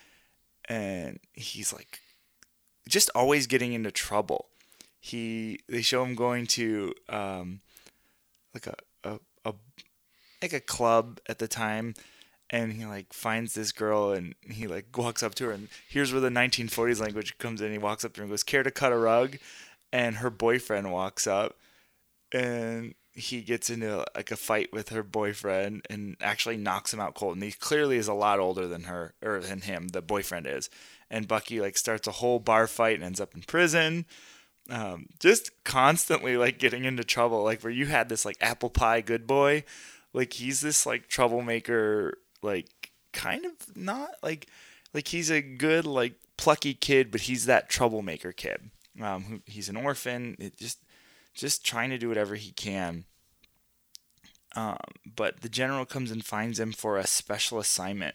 And he's like just always getting into trouble. He they show him going to um, like a, a a like a club at the time and he like finds this girl and he like walks up to her and here's where the 1940s language comes in. He walks up to her and goes care to cut a rug? And her boyfriend walks up and he gets into like a fight with her boyfriend and actually knocks him out cold. And he clearly is a lot older than her or than him the boyfriend is. And bucky like starts a whole bar fight and ends up in prison um, just constantly like getting into trouble like where you had this like apple pie good boy like he's this like troublemaker like kind of not like like he's a good like plucky kid but he's that troublemaker kid. Um who, he's an orphan it just just trying to do whatever he can. Um but the general comes and finds him for a special assignment.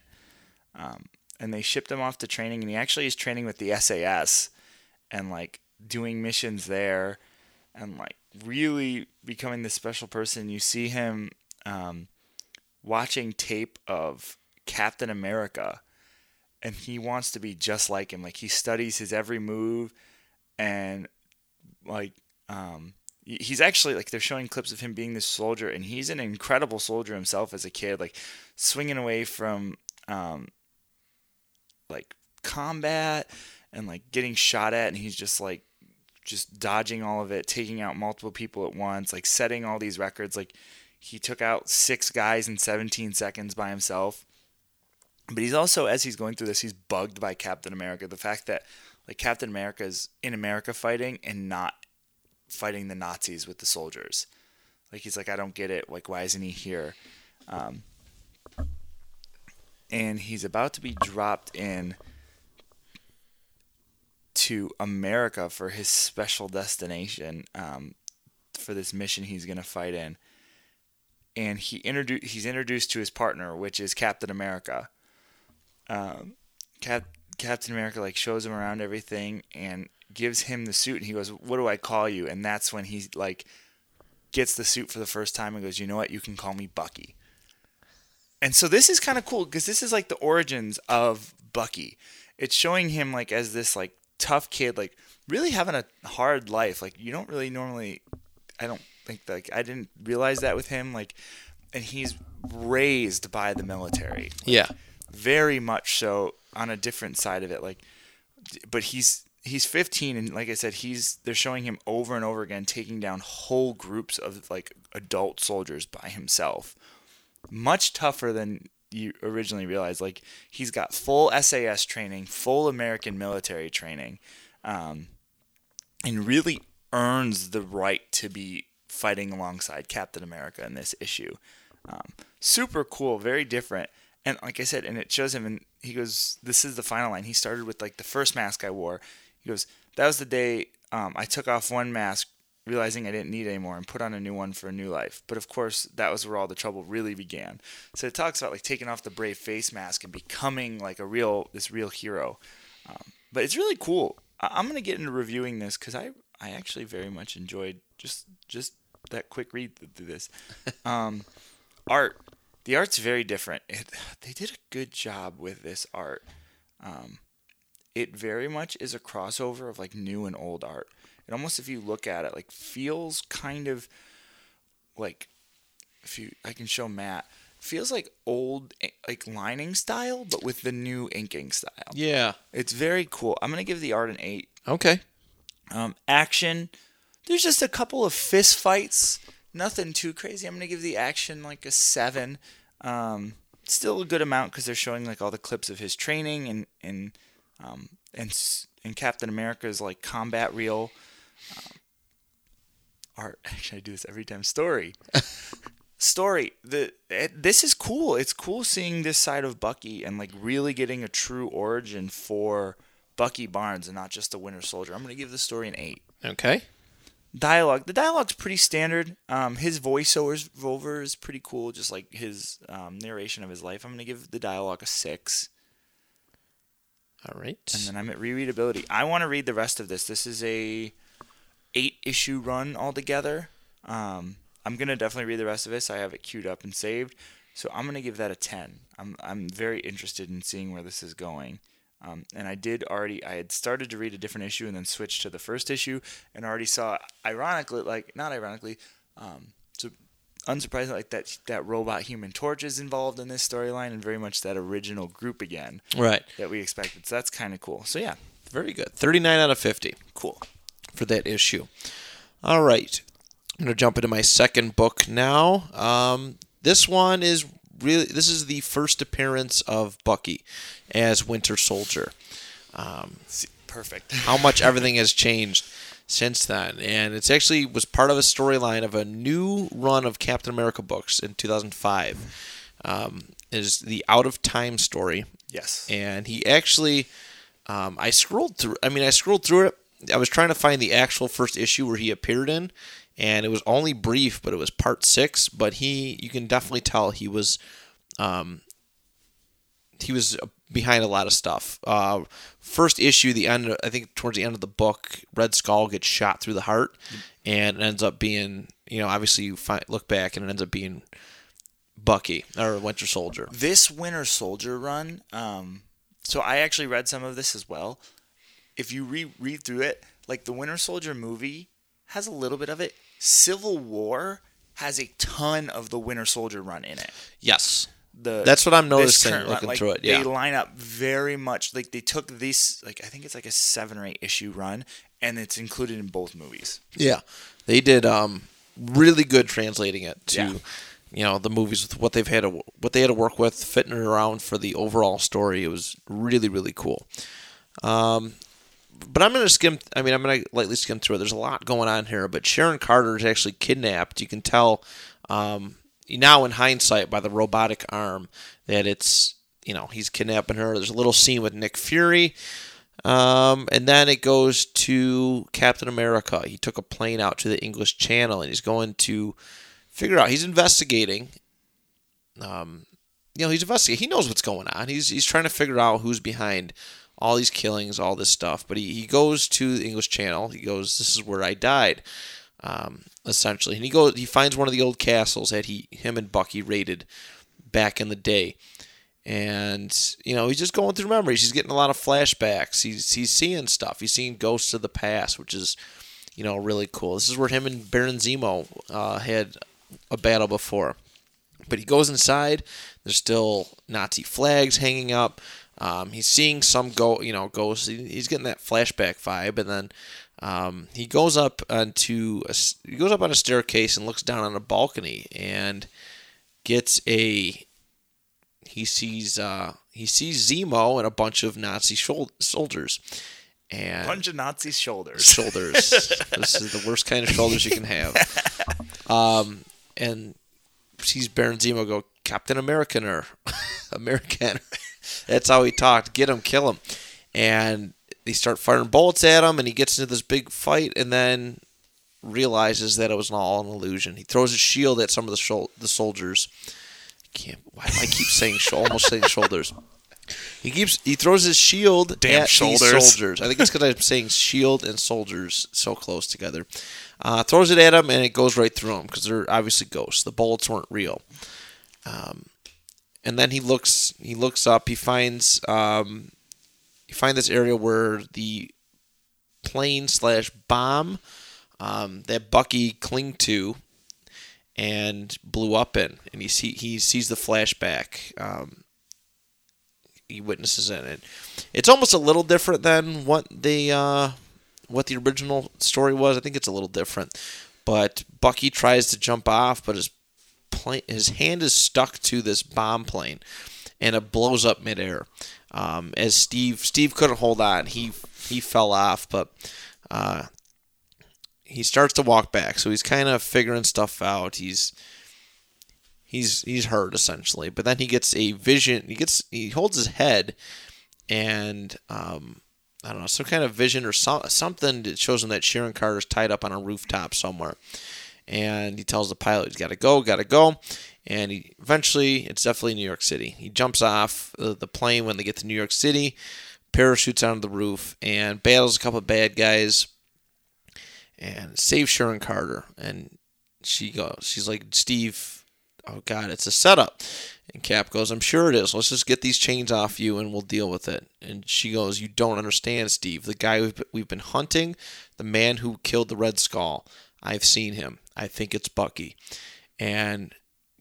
Um and they shipped him off to training and he actually is training with the SAS and like doing missions there and like really becoming this special person you see him um, watching tape of Captain America, and he wants to be just like him. Like he studies his every move, and like um, he's actually like they're showing clips of him being this soldier, and he's an incredible soldier himself as a kid, like swinging away from um, like combat and like getting shot at, and he's just like just dodging all of it, taking out multiple people at once, like setting all these records. Like he took out six guys in 17 seconds by himself. But he's also, as he's going through this, he's bugged by Captain America. The fact that like Captain America is in America fighting and not fighting the Nazis with the soldiers. Like he's like, I don't get it. Like why isn't he here? Um, and he's about to be dropped in to America for his special destination um, for this mission he's going to fight in. And he introdu- he's introduced to his partner, which is Captain America. Um, Cap- Captain America like shows him around everything and gives him the suit, and he goes, "What do I call you?" And that's when he like gets the suit for the first time and goes, "You know what? You can call me Bucky." And so this is kind of cool because this is like the origins of Bucky. It's showing him like as this like tough kid, like really having a hard life. Like you don't really normally, I don't think like I didn't realize that with him. Like, and he's raised by the military,
Yeah.
very much so on a different side of it. Like, but he's he's 15 and like I said, he's they're showing him over and over again taking down whole groups of like adult soldiers by himself much tougher than you originally realized. Like he's got full SAS training, full American military training, um, and really earns the right to be fighting alongside Captain America in this issue. Um, super cool, very different. And like I said, and it shows him, and he goes, "This is the final line." He started with like the first mask I wore. He goes, "That was the day um, I took off one mask, realizing I didn't need anymore, and put on a new one for a new life. But of course, that was where all the trouble really began." So it talks about like taking off the brave face mask and becoming like a real this real hero. Um, but it's really cool. I- I'm gonna get into reviewing this because I I actually very much enjoyed just just that quick read through this. Um, art, the art's very different. It, they did a good job with this art. Um, it very much is a crossover of like new and old art. It almost, if you look at it, like feels kind of like if you I can show Matt feels like old eh, like lining style, but with the new inking style.
Yeah.
It's very cool. I'm gonna give the art an eight.
Okay.
Um, action, there's just a couple of fist fights, nothing too crazy. I'm gonna give the action like a seven. Um, still a good amount because they're showing like all the clips of his training and and um, and and Captain America's like combat reel. Um, art. Actually, I do this every time. Story. Story. The it, this is cool. It's cool seeing this side of Bucky and like really getting a true origin for Bucky Barnes and not just a Winter Soldier. I'm gonna give the story an eight
Okay.
dialogue the dialogue's pretty standard um, his voiceovers over is pretty cool just like his um, narration of his life i'm going to give the dialogue a six
All right.
and then i'm at rereadability i want to read the rest of this this is a eight issue run altogether um, i'm going to definitely read the rest of this i have it queued up and saved so i'm going to give that a 10 I'm, I'm very interested in seeing where this is going um, and I did already. I had started to read a different issue and then switched to the first issue, and already saw, ironically, like not ironically, um, so unsurprisingly, like that that robot Human Torch is involved in this storyline, and very much that original group again
right.
that we expected. So that's kind of cool. So yeah,
Very good. 39 out of 50
cool.
For that issue. All right. I'm going to jump into my second book now. Um, this one is really this is the first appearance of Bucky as Winter Soldier.
See, perfect.
how much everything has changed since then. And it's actually was part of a storyline of a new run of Captain America books in 2005. Um, is the Out of Time story,
yes.
and he actually, um, I scrolled through. I mean, I scrolled through it. I was trying to find the actual first issue where he appeared in, and it was only brief, but it was part six. But he, you can definitely tell he was, um, he was behind a lot of stuff. Uh, first issue, the end, I think towards the end of the book, Red Skull gets shot through the heart, and it ends up being, you know, obviously you find, look back and it ends up being Bucky or Winter Soldier.
This Winter Soldier run, um, so I actually read some of this as well. If you re- read through it, like the Winter Soldier movie has a little bit of it. Civil War has a ton of the Winter Soldier run in it.
Yes.
the
That's what I'm noticing
current run,
looking
like,
through it. Yeah.
they line up very much like they took these like I think it's like a seven or eight issue run, and it's included in both movies.
Yeah, they did um, really good translating it to
Yeah.
you know the movies with what they've had to what they had to work with, fitting it around for the overall story. It was really really cool. Um, but I'm gonna skim. I mean, I'm gonna lightly skim through it. There's a lot going on here, but Sharon Carter is actually kidnapped. You can tell um, now in hindsight by the robotic arm that it's you know he's kidnapping her. There's a little scene with Nick Fury. Um, and then it goes to Captain America. He took a plane out to the English Channel and he's going to figure out. He's investigating. Um, you know, he's investigating. He knows what's going on. He's he's trying to figure out who's behind all these killings, all this stuff. But he, he goes to the English Channel. He goes, "This is where I died." Um, essentially, and he goes. He finds one of the old castles that he him and Bucky raided back in the day and you know he's just going through memories. He's getting a lot of flashbacks. He's he's seeing stuff. He's seeing ghosts of the past, which is you know really cool. This is where him and Baron Zemo uh, had a battle before. But he goes inside. There's still Nazi flags hanging up. Um, he's seeing some go, you know, ghosts. He's getting that flashback vibe, and then um, he goes up onto a, he goes up on a staircase and looks down on a balcony and gets a he sees uh, he sees Zemo and a bunch of Nazi shol- soldiers, and
Bunch of Nazi shoulders.
shoulders. this is the worst kind of shoulders you can have. Um, and sees Baron Zemo go Captain American or American. That's how he talked. Get him, kill him, and they start firing bullets at him, and he gets into this big fight, and then realizes that it was all an illusion. He throws his shield at some of the shol- the soldiers. Can't. Why do I keep saying sh- almost saying shoulders? He keeps he throws his shield
Damn
at
shoulders.
these soldiers. I think it's because I'm saying shield and soldiers so close together. Uh, throws it at him and it goes right through him because they're obviously ghosts. The bullets weren't real. Um, and then he looks he looks up. He finds um, you this area where the plane slash bomb um, that Bucky clinged to and blew up in, and he see he sees the flashback. Um, he witnesses in it. It's almost a little different than what the uh, what the original story was. I think it's a little different, but Bucky tries to jump off, but his plane his hand is stuck to this bomb plane, and it blows up midair. Um, as Steve Steve couldn't hold on, he he fell off, but. Uh, he starts to walk back, so he's kind of figuring stuff out. He's he's he's hurt essentially, but then he gets a vision. He gets he holds his head, and um, I don't know some kind of vision or so, something that shows him that Sharon Carter's tied up on a rooftop somewhere, and he tells the pilot he's got to go, got to go, and he eventually it's definitely New York City. He jumps off the, plane when they get to New York City, parachutes onto the roof, and battles a couple of bad guys and saves Sharon Carter. And she goes, she's like, Steve, oh God, it's a setup. And Cap goes, I'm sure it is. Let's just get these chains off you and we'll deal with it. And she goes, You don't understand, Steve. The guy we've been hunting, the man who killed the Red Skull, I've seen him. I think it's Bucky. And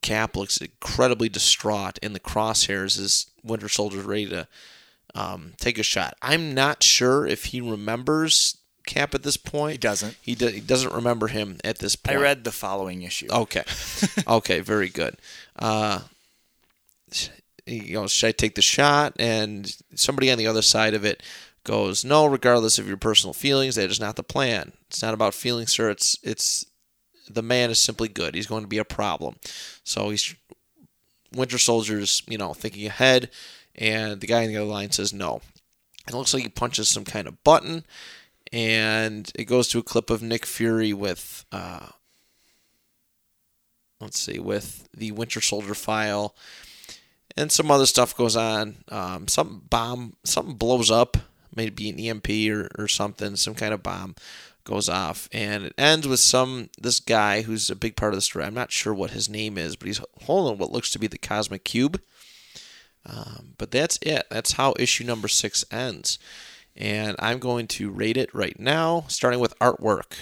Cap looks incredibly distraught in the crosshairs as Winter Soldier's ready to um, take a shot. I'm not sure if he remembers Cap at this point.
He doesn't.
He, do, he doesn't remember him at this point.
I read the following issue.
Okay. okay, very good. Uh, you know, should I take the shot? And somebody on the other side of it goes, "No, regardless of your personal feelings, that is not the plan. It's not about feelings, sir. It's it's the man is simply good. He's going to be a problem." So he's Winter Soldier's, you know, thinking ahead, and the guy in the other line says no. It looks like he punches some kind of button, and it goes to a clip of Nick Fury with. Uh, let's see, with the Winter Soldier file, and some other stuff goes on. Um, some bomb, something blows up, maybe an EMP or, or something, some kind of bomb goes off, and it ends with some this guy who's a big part of the story. I'm not sure what his name is, but he's holding what looks to be the cosmic cube. Um, but that's it. That's how issue number six ends. And I'm going to rate it right now, starting with artwork.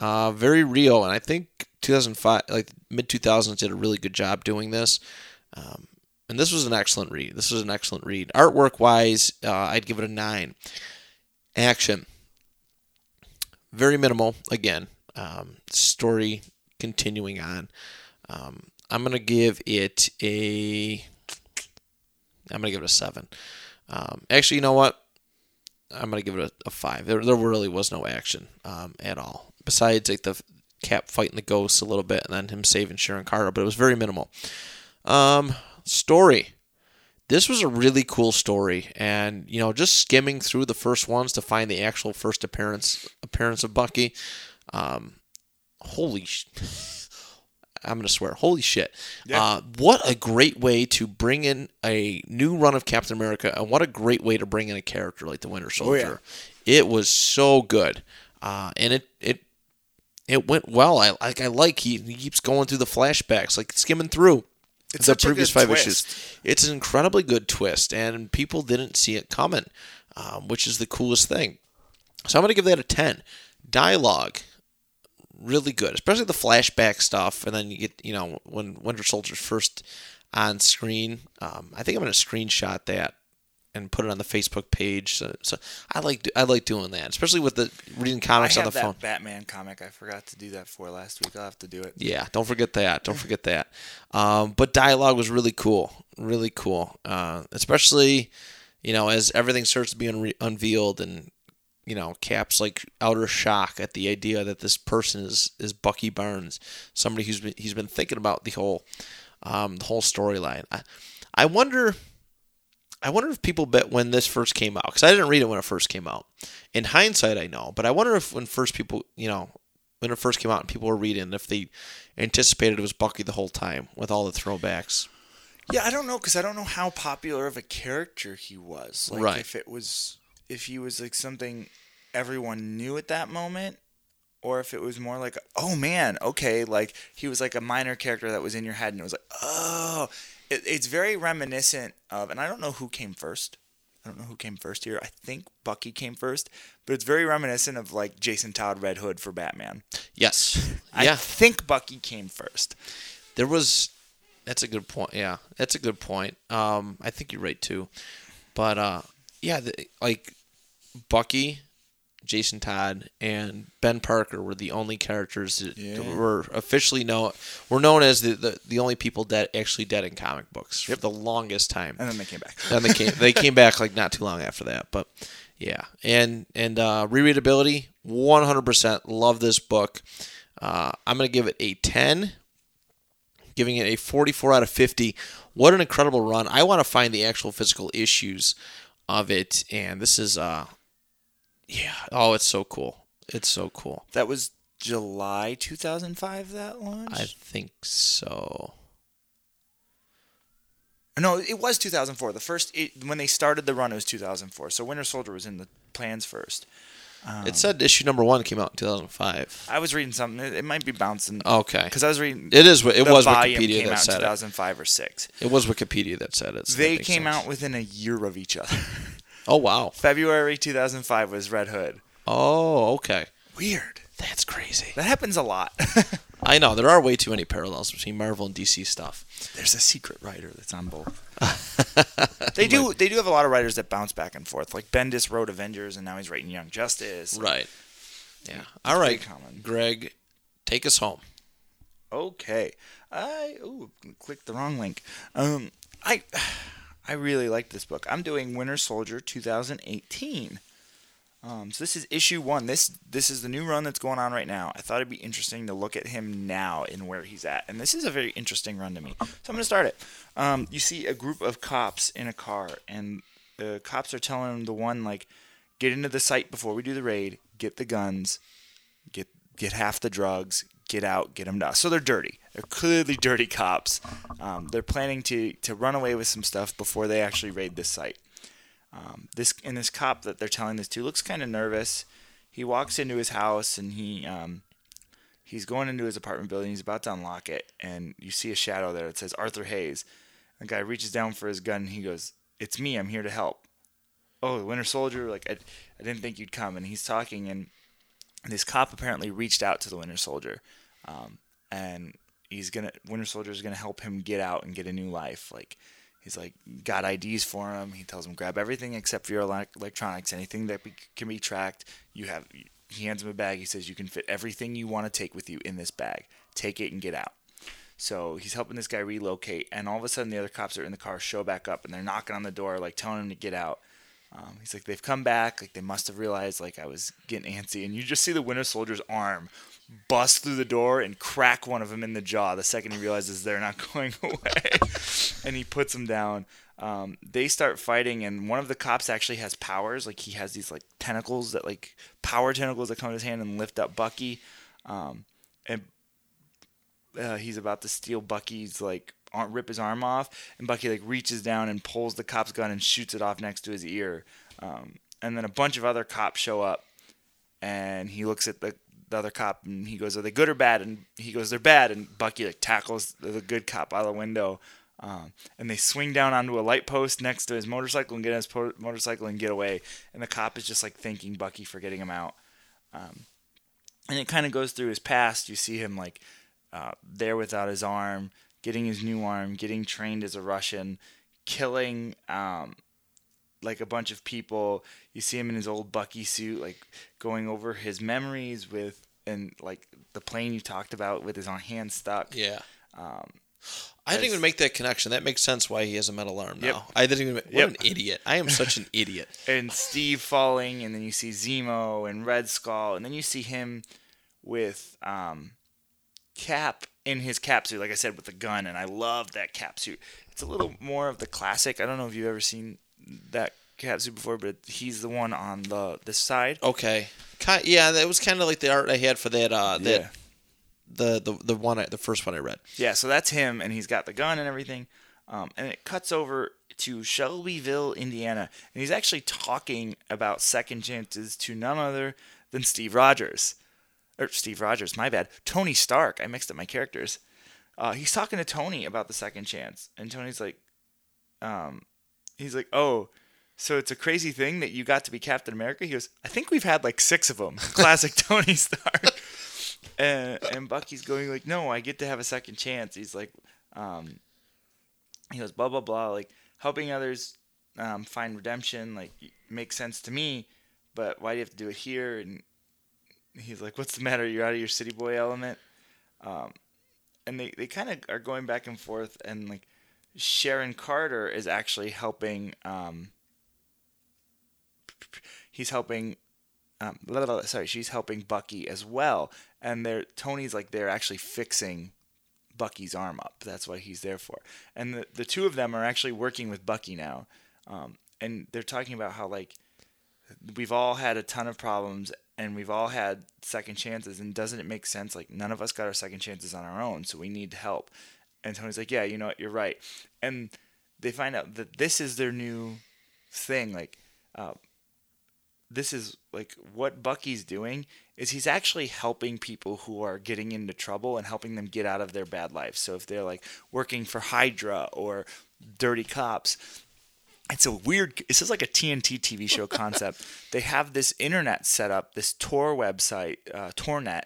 Uh, very real, and I think 2005, like mid 2000s, did a really good job doing this. Um, and this was an excellent read. This was an excellent read. Artwork wise, uh, I'd give it a nine. Action, very minimal. Again, um, story continuing on. Um, I'm gonna give it a. I'm gonna give it a seven. Um, actually, you know what? I'm gonna give it a, a five. There, there really was no action um, at all, besides like the Cap fighting the ghosts a little bit, and then him saving Sharon Carter, but it was very minimal. Um, story. This was a really cool story, and you know, just skimming through the first ones to find the actual first appearance appearance of Bucky. Um, holy. Sh- I'm gonna swear. Holy shit!
Yeah.
Uh, what a great way to bring in a new run of Captain America, and what a great way to bring in a character like the Winter Soldier. Oh, yeah. It was so good, uh, and it it it went well. I like I like he, he keeps going through the flashbacks, like skimming through
It's
the previous five
twist.
issues. It's an incredibly good twist, and people didn't see it coming, um, which is the coolest thing. So I'm going to give that a 10. Dialogue, really good, especially the flashback stuff, and then you get, you know, when Winter Soldier's first on screen. Um, I think I'm going to screenshot that and put it on the Facebook page. So, so I like I like doing that, especially with the reading comics on the
that
phone.
Batman comic. I forgot to do that for last week. I'll have to do it.
Yeah, don't forget that. Don't forget that. Um, but dialogue was really cool, really cool. Uh, especially, you know, as everything starts to be unre- unveiled, and you know, Cap's like outer shock at the idea that this person is is Bucky Barnes, somebody who's been he's been thinking about the whole um, the whole storyline. I, I wonder. I wonder if people bet when this first came out because I didn't read it when it first came out. In hindsight, I know, but I wonder if when first people, you know, when it first came out and people were reading, if they anticipated it was Bucky the whole time with all the throwbacks.
Yeah, I don't know because I don't know how popular of a character he was. Like
Right.
if it was if he was like something everyone knew at that moment or if it was more like oh man, okay, like he was like a minor character that was in your head and it was like, "Oh, it, it's very reminiscent of and I don't know who came first. I don't know who came first here. I think Bucky came first, but it's very reminiscent of like Jason Todd Red Hood for Batman.
Yes.
I
yeah.
think Bucky came first.
There was. That's a good point. Yeah, that's a good point. Um, I think you're right too. But uh, yeah, the, like Bucky, Jason Todd, and Ben Parker were the only characters that
Yeah.
were officially known. Were known as the, the, the only people that actually dead in comic books for the longest time.
And then they came back.
and they came they came back like not too long after that. But yeah, and and uh, rereadability, one hundred percent love this book. Uh, I'm gonna give it a ten, giving it a forty four out of fifty. What an incredible run! I want to find the actual physical issues of it, and this is uh, yeah, oh, it's so cool. It's so cool.
That was July 2005 that launch?
I think so.
no, it was 2004. The first it, when they started the run it was 2004. So Winter Soldier was in the plans first.
It said issue number one came out in 2005.
I was reading something. It, it might be bouncing
Okay,
cuz I was reading
it is. It was Wikipedia that said it.
2005 or 6.
It was Wikipedia that said it. so
They came
sense.
out within a year of each other.
Oh wow.
February 2005 was Red Hood.
Oh okay.
Weird.
That's crazy.
That happens a lot.
I know there are way too many parallels between Marvel and DC stuff.
There's a secret writer that's on both. they do they do have a lot of writers that bounce back and forth. Like Bendis wrote Avengers and now he's writing Young Justice.
Right. Yeah. All right. Graig, take us home.
Okay. I ooh clicked the wrong link. Um I I really like this book. I'm doing Winter Soldier 2018. Um, so this is issue one. This this is the new run that's going on right now. I thought it'd be interesting to look at him now and where he's at. And this is a very interesting run to me. So I'm gonna start it. Um, you see a group of cops in a car, and the cops are telling the one like, "Get into the site before we do the raid. Get the guns. Get get half the drugs. Get out. Get them done." So they're dirty. They're clearly dirty cops. Um, they're planning to to run away with some stuff before they actually raid this site. Um, this and this cop that they're telling this to looks kind of nervous. He walks into his house and he um, he's going into his apartment building. He's about to unlock it, and you see a shadow there. It says Arthur Hayes. The guy reaches down for his gun. And he goes, "It's me. I'm here to help." Oh, the Winter Soldier. Like I, I didn't think you'd come. And he's talking, and this cop apparently reached out to the Winter Soldier, um, and he's gonna Winter Soldier is gonna help him get out and get a new life. Like he's like got IDs for him. He tells him grab everything except for your electronics, anything that be, can be tracked. You have. He hands him a bag. He says you can fit everything you want to take with you in this bag. Take it and get out. So he's helping this guy relocate, and all of a sudden the other cops are in the car show back up, and they're knocking on the door, like telling him to get out. Um, he's like, they've come back, like they must have realized like I was getting antsy, and you just see the Winter Soldier's arm bust through the door and crack one of them in the jaw the second he realizes they're not going away, and he puts them down. Um, they start fighting, and one of the cops actually has powers, like he has these like tentacles that like power tentacles that come in his hand and lift up Bucky. Um, and uh, he's about to steal Bucky's like rip his arm off, and Bucky like reaches down and pulls the cop's gun and shoots it off next to his ear. Um, and then a bunch of other cops show up, and he looks at the the other cop and he goes, "Are they good or bad?" And he goes, "They're bad." And Bucky like tackles the, good cop out of the window. Um, and they swing down onto a light post next to his motorcycle and get his po- motorcycle and get away. And the cop is just like thanking Bucky for getting him out. Um, and it kind of goes through his past. You see him like uh, there without his arm, getting his new arm, getting trained as a Russian, killing um, like a bunch of people. You see him in his old Bucky suit, like going over his memories with and like the plane you talked about with his own hand stuck.
Yeah.
Um,
I didn't even make that connection. That makes sense why he has a metal arm now.
Yep.
I didn't even. What
Yep.
an idiot! I am such an idiot.
and Steve falling, and then you see Zemo and Red Skull, and then you see him with um, Cap in his cap suit, like I said, with the gun, and I love that cap suit. It's a little more of the classic. I don't know if you've ever seen that cap suit before, but he's the one on the this side.
Okay. Ki yeah, that was kind of like the art I had for that. Uh, that
Yeah.
the the the one I, the first one I read.
Yeah, so that's him, and he's got the gun and everything. Um, and it cuts over to Shelbyville, Indiana, and he's actually talking about second chances to none other than Steve Rogers. Or Steve Rogers, my bad. Tony Stark. I mixed up my characters. Uh, he's talking to Tony about the second chance, and Tony's like, um, he's like, oh, so it's a crazy thing that you got to be Captain America. He goes, I think we've had like six of them. Classic Tony Stark. and, and Bucky's going like, no, I get to have a second chance. He's like, um, he goes blah blah blah, like helping others um, find redemption, like makes sense to me, but why do you have to do it here? And he's like, what's the matter? You're out of your city boy element. Um, and they, they kind of are going back and forth, and like Sharon Carter is actually helping. Um, he's helping um, blah, blah, blah, sorry, she's helping Bucky as well, and they're Tony's like they're actually fixing Bucky's arm up. That's what he's there for, and the the two of them are actually working with Bucky now, um, and they're talking about how like we've all had a ton of problems and we've all had second chances, and doesn't it make sense? Like none of us got our second chances on our own, so we need help. And Tony's like, yeah, you know what, you're right, and they find out that this is their new thing, like. Uh, this is like what Bucky's doing is he's actually helping people who are getting into trouble and helping them get out of their bad life. So if they're like working for Hydra or dirty cops, it's a weird this is like a TNT TV show concept. they have this internet set up, this Tor website, uh, Tornet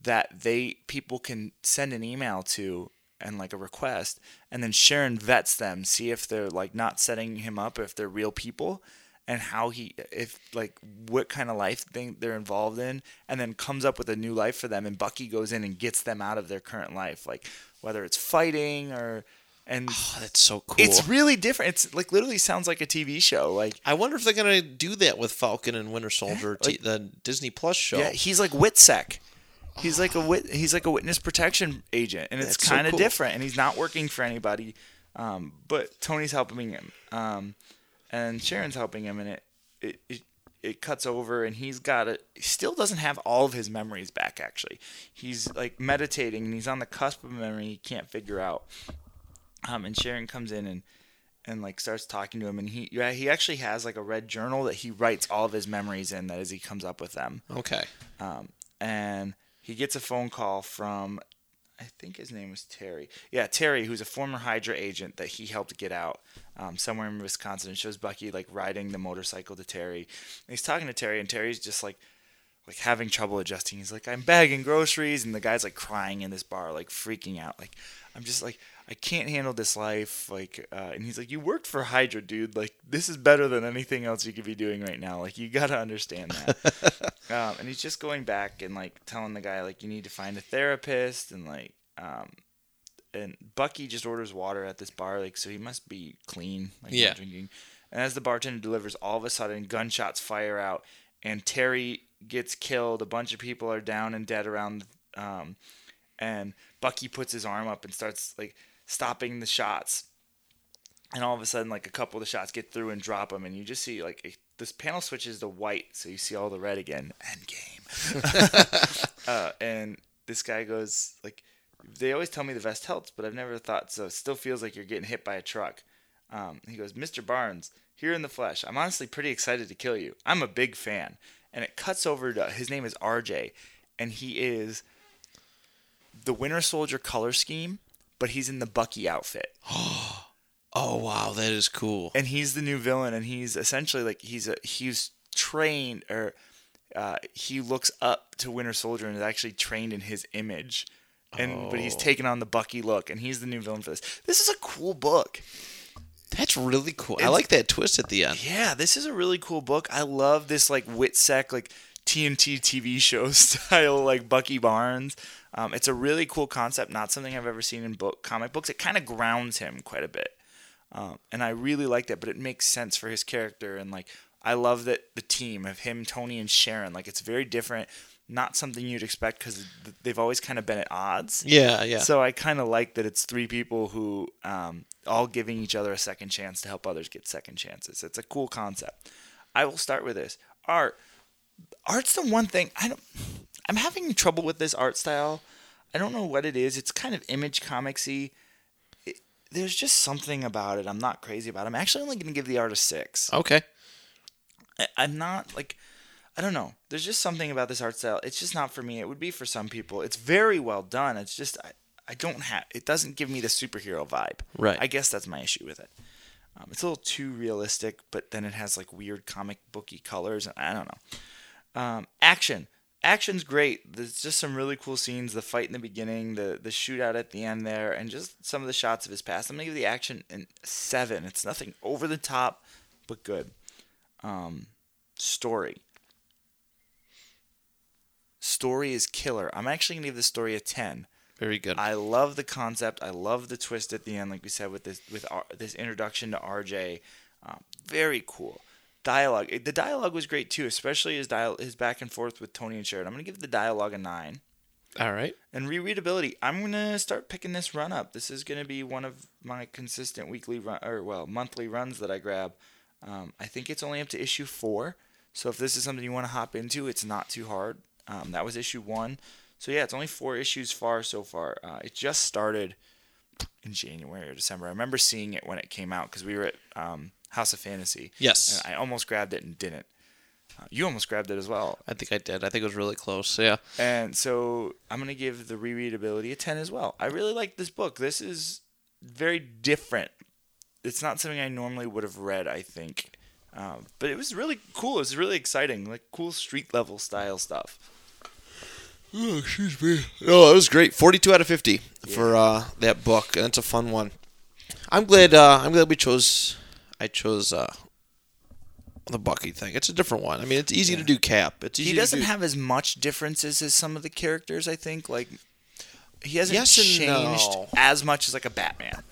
that they people can send an email to and like a request and then Sharon vets them, see if they're like not setting him up, if they're real people and how he if like what kind of life thing they're involved in and then comes up with a new life for them and Bucky goes in and gets them out of their current life like whether it's fighting or and
Oh, that's so cool.
it's really different it's like literally sounds like a TV show like
I wonder if they're gonna do that with Falcon and Winter Soldier, t-
like-
the Disney Plus show.
yeah he's like witsec he's like a wit he's like a witness protection agent and it's kind of
cool.
different and he's not working for anybody um, but Tony's helping him um, and Sharon's helping him and it it, it it cuts over and he's got it he still doesn't have all of his memories back actually he's like meditating and he's on the cusp of memory he can't figure out um, and Sharon comes in and and like starts talking to him and he yeah he actually has like a red journal that he writes all of his memories in that as he comes up with them
Okay.
um, and he gets a phone call from I think his name was Terry. Yeah, Terry, who's a former Hydra agent that he helped get out um, somewhere in Wisconsin. It shows Bucky like riding the motorcycle to Terry. And he's talking to Terry, and Terry's just like, like having trouble adjusting. He's like, I'm bagging groceries, and the guy's like crying in this bar, like freaking out. Like, I'm just like, I can't handle this life. Like, uh, and he's like, you worked for Hydra, dude. Like, this is better than anything else you could be doing right now. Like, you gotta understand that. um, and he's just going back and like telling the guy like, you need to find a therapist, and like, um, and Bucky just orders water at this bar, like, so he must be clean, like,
Yeah.
drinking. And as the bartender delivers, all of a sudden gunshots fire out, and Terry gets killed. A bunch of people are down and dead around, um, and Bucky puts his arm up and starts like stopping the shots. And all of a sudden, like a couple of the shots get through and drop them, and you just see like a, this panel switches to white, so you see all the red again. End game. uh, and this guy goes like, they always tell me the vest helps, but I've never thought so. It still feels like you're getting hit by a truck. Um, he goes, Mr. Barnes, here in the flesh. I'm honestly pretty excited to kill you. I'm a big fan. And it cuts over to his name is RJ, and he is the Winter Soldier color scheme, but he's in the Bucky outfit.
Oh wow, that is cool.
and he's the new villain and he's essentially like he's a he's trained or uh, he looks up to Winter Soldier and is actually trained in his image. And but he's
Oh.
taken on the Bucky look and he's the new villain for this. This is a cool book.
That's really cool. I like that twist at the end.
Yeah, this is a really cool book. I love this like Witsec like TNT TV show style like Bucky Barnes. Um, it's a really cool concept, not something I've ever seen in book comic books. It kind of grounds him quite a bit, um, and I really like that. But it makes sense for his character, and like I love that the team of him, Tony, and Sharon. Like it's very different. Not something you'd expect because they've always kind of been at odds.
Yeah, yeah.
So I kind of like that it's three people who um, all giving each other a second chance to help others get second chances. It's a cool concept. I will start with this art. Art's the one thing I don't. I'm having trouble with this art style. I don't know what it is. It's kind of image comicsy. It, there's just something about it I'm not crazy about. I'm actually only going to give the art a six.
okay.
I, I'm not like I don't know. There's just something about this art style. It's just not for me. It would be for some people. It's very well done. It's just I, I don't have. It doesn't give me the superhero vibe.
Right.
I guess that's my issue with it. Um, it's a little too realistic, but then it has like weird comic booky colors, and I don't know. Um, action. Action's great. There's just some really cool scenes. The fight in the beginning, the the shootout at the end there, and just some of the shots of his past. I'm gonna give the action an seven. It's nothing over the top, but good. Um, story. Story is killer. I'm actually gonna give the story a ten.
Very good.
I love the concept. I love the twist at the end, like we said with this with R, this introduction to RJ. Um, very cool dialogue. The dialogue was great too, especially his dial his back and forth with Tony and Sharon. I'm gonna give the dialogue a nine.
All right.
And rereadability, I'm gonna start picking this run up. This is gonna be one of my consistent weekly run or well monthly runs that I grab. Um, I think it's only up to issue four, so if this is something you want to hop into, it's not too hard. Um, that was issue one, so yeah, it's only four issues far so far. Uh, it just started in January or December. I remember seeing it when it came out because we were at um, House of Fantasy.
Yes.
and I almost grabbed it and didn't. Uh, you almost grabbed it as well.
I think I did. I think it was really close. Yeah.
And so I'm going to give the rereadability a 10 as well. I really like this book. This is very different. It's not something I normally would have read, I think. Um, but it was really cool. It was really exciting. Like cool street level style stuff.
Oh, excuse me. No, it was great. Forty-two out of fifty for uh, that book, and it's a fun one. I'm glad. Uh, I'm glad we chose. I chose uh, the Bucky thing. It's a different one. I mean, it's easy to do Cap. It's easy
He doesn't
do-
have as much differences as some of the characters, I think. Like he hasn't
Yes
changed
no.
as much as like a Batman.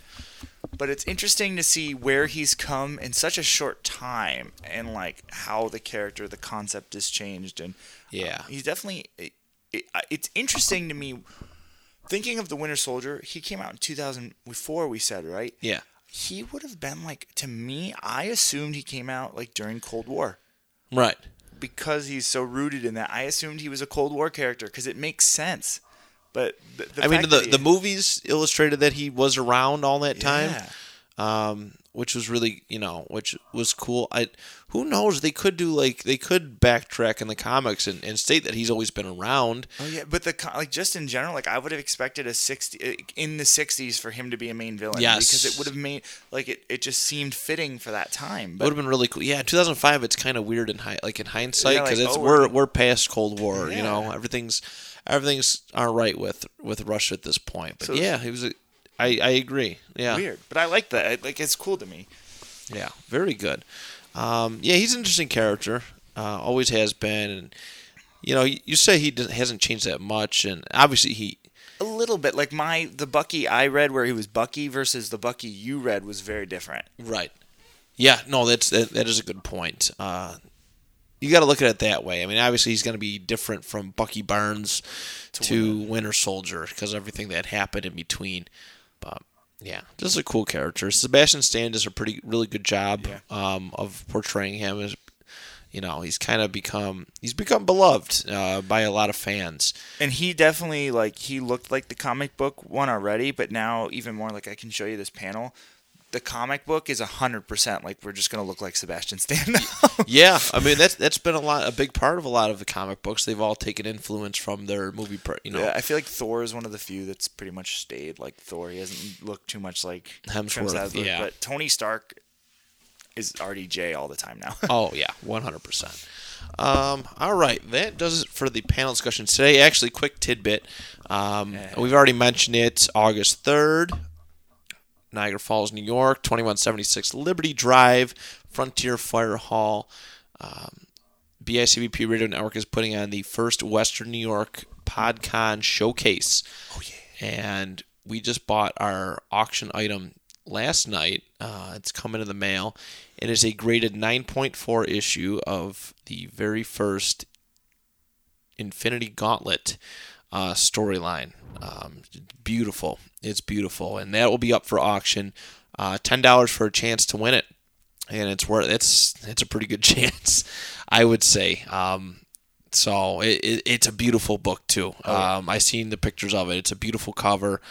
But it's interesting to see where he's come in such a short time and like how the character, the concept has changed and
Yeah.
he's definitely it, it, it's interesting to me thinking of the winter soldier he came out in 2004 we said right
Yeah.
He would have been like to me i assumed he came out like during cold war
Right.
because he's so rooted in that i assumed he was a cold war character because it makes sense but the, the
I mean, the
he-
the movies illustrated that he was around all that time.
Yeah.
Um, which was really you know which was cool. I who knows they could do like they could backtrack in the comics and, and state that he's always been around.
Oh yeah, but the like just in general, like I would have expected a sixty uh, in the '60s for him to be a main villain.
Yes.
because it would have made like it, it just seemed fitting for that time.
It
But
would have been really cool. Yeah, 2005. It's kind of weird in high, like in hindsight,
Yeah, like,
because it's
oh,
we're
we're-
past Cold War. You know, everything's everything's all right with with Russia at this point. But
So-
yeah, he was. A, I I agree. Yeah,
weird, but I like that. I- Like it's cool to me.
yeah, very good. Um, yeah, he's an interesting character. Uh, always has been, and you know, you, you say he doesn't, hasn't changed that much, and obviously he.
A little bit like my the Bucky I read where he was Bucky versus the Bucky you read was very different.
Right. Yeah, no, that's that, that is a good point. Uh, you got to look at it that way. I mean, obviously he's going to be different from Bucky Barnes to, Winter Soldier because everything that happened in between. But yeah, just a cool character. Sebastian Stan does a pretty really good job
Yeah.
um, of portraying him as. You know, he's kind of become he's become beloved uh, by a lot of fans.
And he definitely like he looked like the comic book one already, but now even more like I can show you this panel. The comic book is hundred percent like we're just gonna look like Sebastian Stan now.
Yeah, I mean that's that's been a lot a big part of a lot of the comic books. They've all taken influence from their movie, you know,
Yeah, I feel like Thor is one of the few that's pretty much stayed like Thor. He hasn't looked too much like
Hemsworth,
Hemsworth,
yeah.
But Tony Stark is RDJ all the time now.
Oh yeah, one hundred percent. Um, all right, that does it for the panel discussion today. Actually, quick tidbit. Um,
Yeah.
We've already mentioned it. August third, Niagara Falls, New York, twenty one seventy six Liberty Drive, Frontier Fire Hall. Um, BICBP Radio Network is putting on the first Western New York PodCon showcase.
oh yeah.
and we just bought our auction item last night. Uh, it's coming in the mail. It is a graded 9.4 issue of the very first Infinity Gauntlet uh, storyline. Um, beautiful. It's beautiful, and that will be up for auction. Uh, Ten dollars for a chance to win it, and it's worth. It's it's a pretty good chance, I would say. Um, so it, it, it's a beautiful book too. Um, I seen the pictures of it. It's a beautiful cover,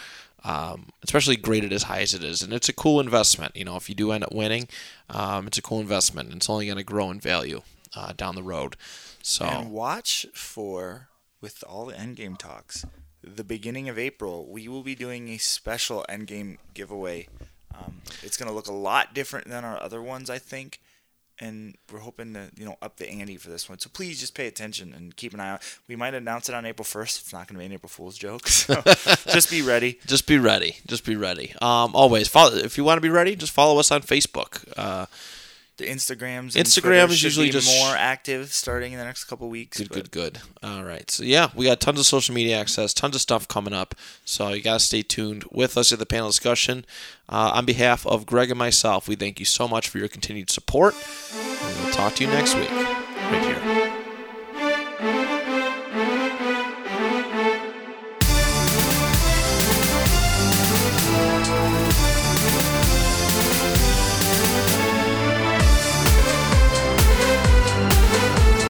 um, especially graded as high as it is, and it's a cool investment. You know, if you do end up winning, um, it's a cool investment. It's only going to grow in value uh, down the road. So
And watch for with all the endgame talks. The beginning of April, we will be doing a special endgame giveaway. Um, it's going to look a lot different than our other ones, I think. And we're hoping to, you know, up the ante for this one. So please just pay attention and keep an eye out. We might announce it on April 1st. It's not going to be an April Fool's joke. So just be ready.
just be ready. Just be ready. Um, always follow. If you want to be ready, just follow us on Facebook. Uh,
The Instagrams.
Instagram is usually
be
just-
more active starting in the next couple weeks.
Good,
but
good, good. All right. So, yeah, we got tons of social media access, tons of stuff coming up. So, you got to stay tuned with us at the panel discussion. Uh, on behalf of Graig and myself, we thank you so much for your continued support. And we'll talk to you next week, right here.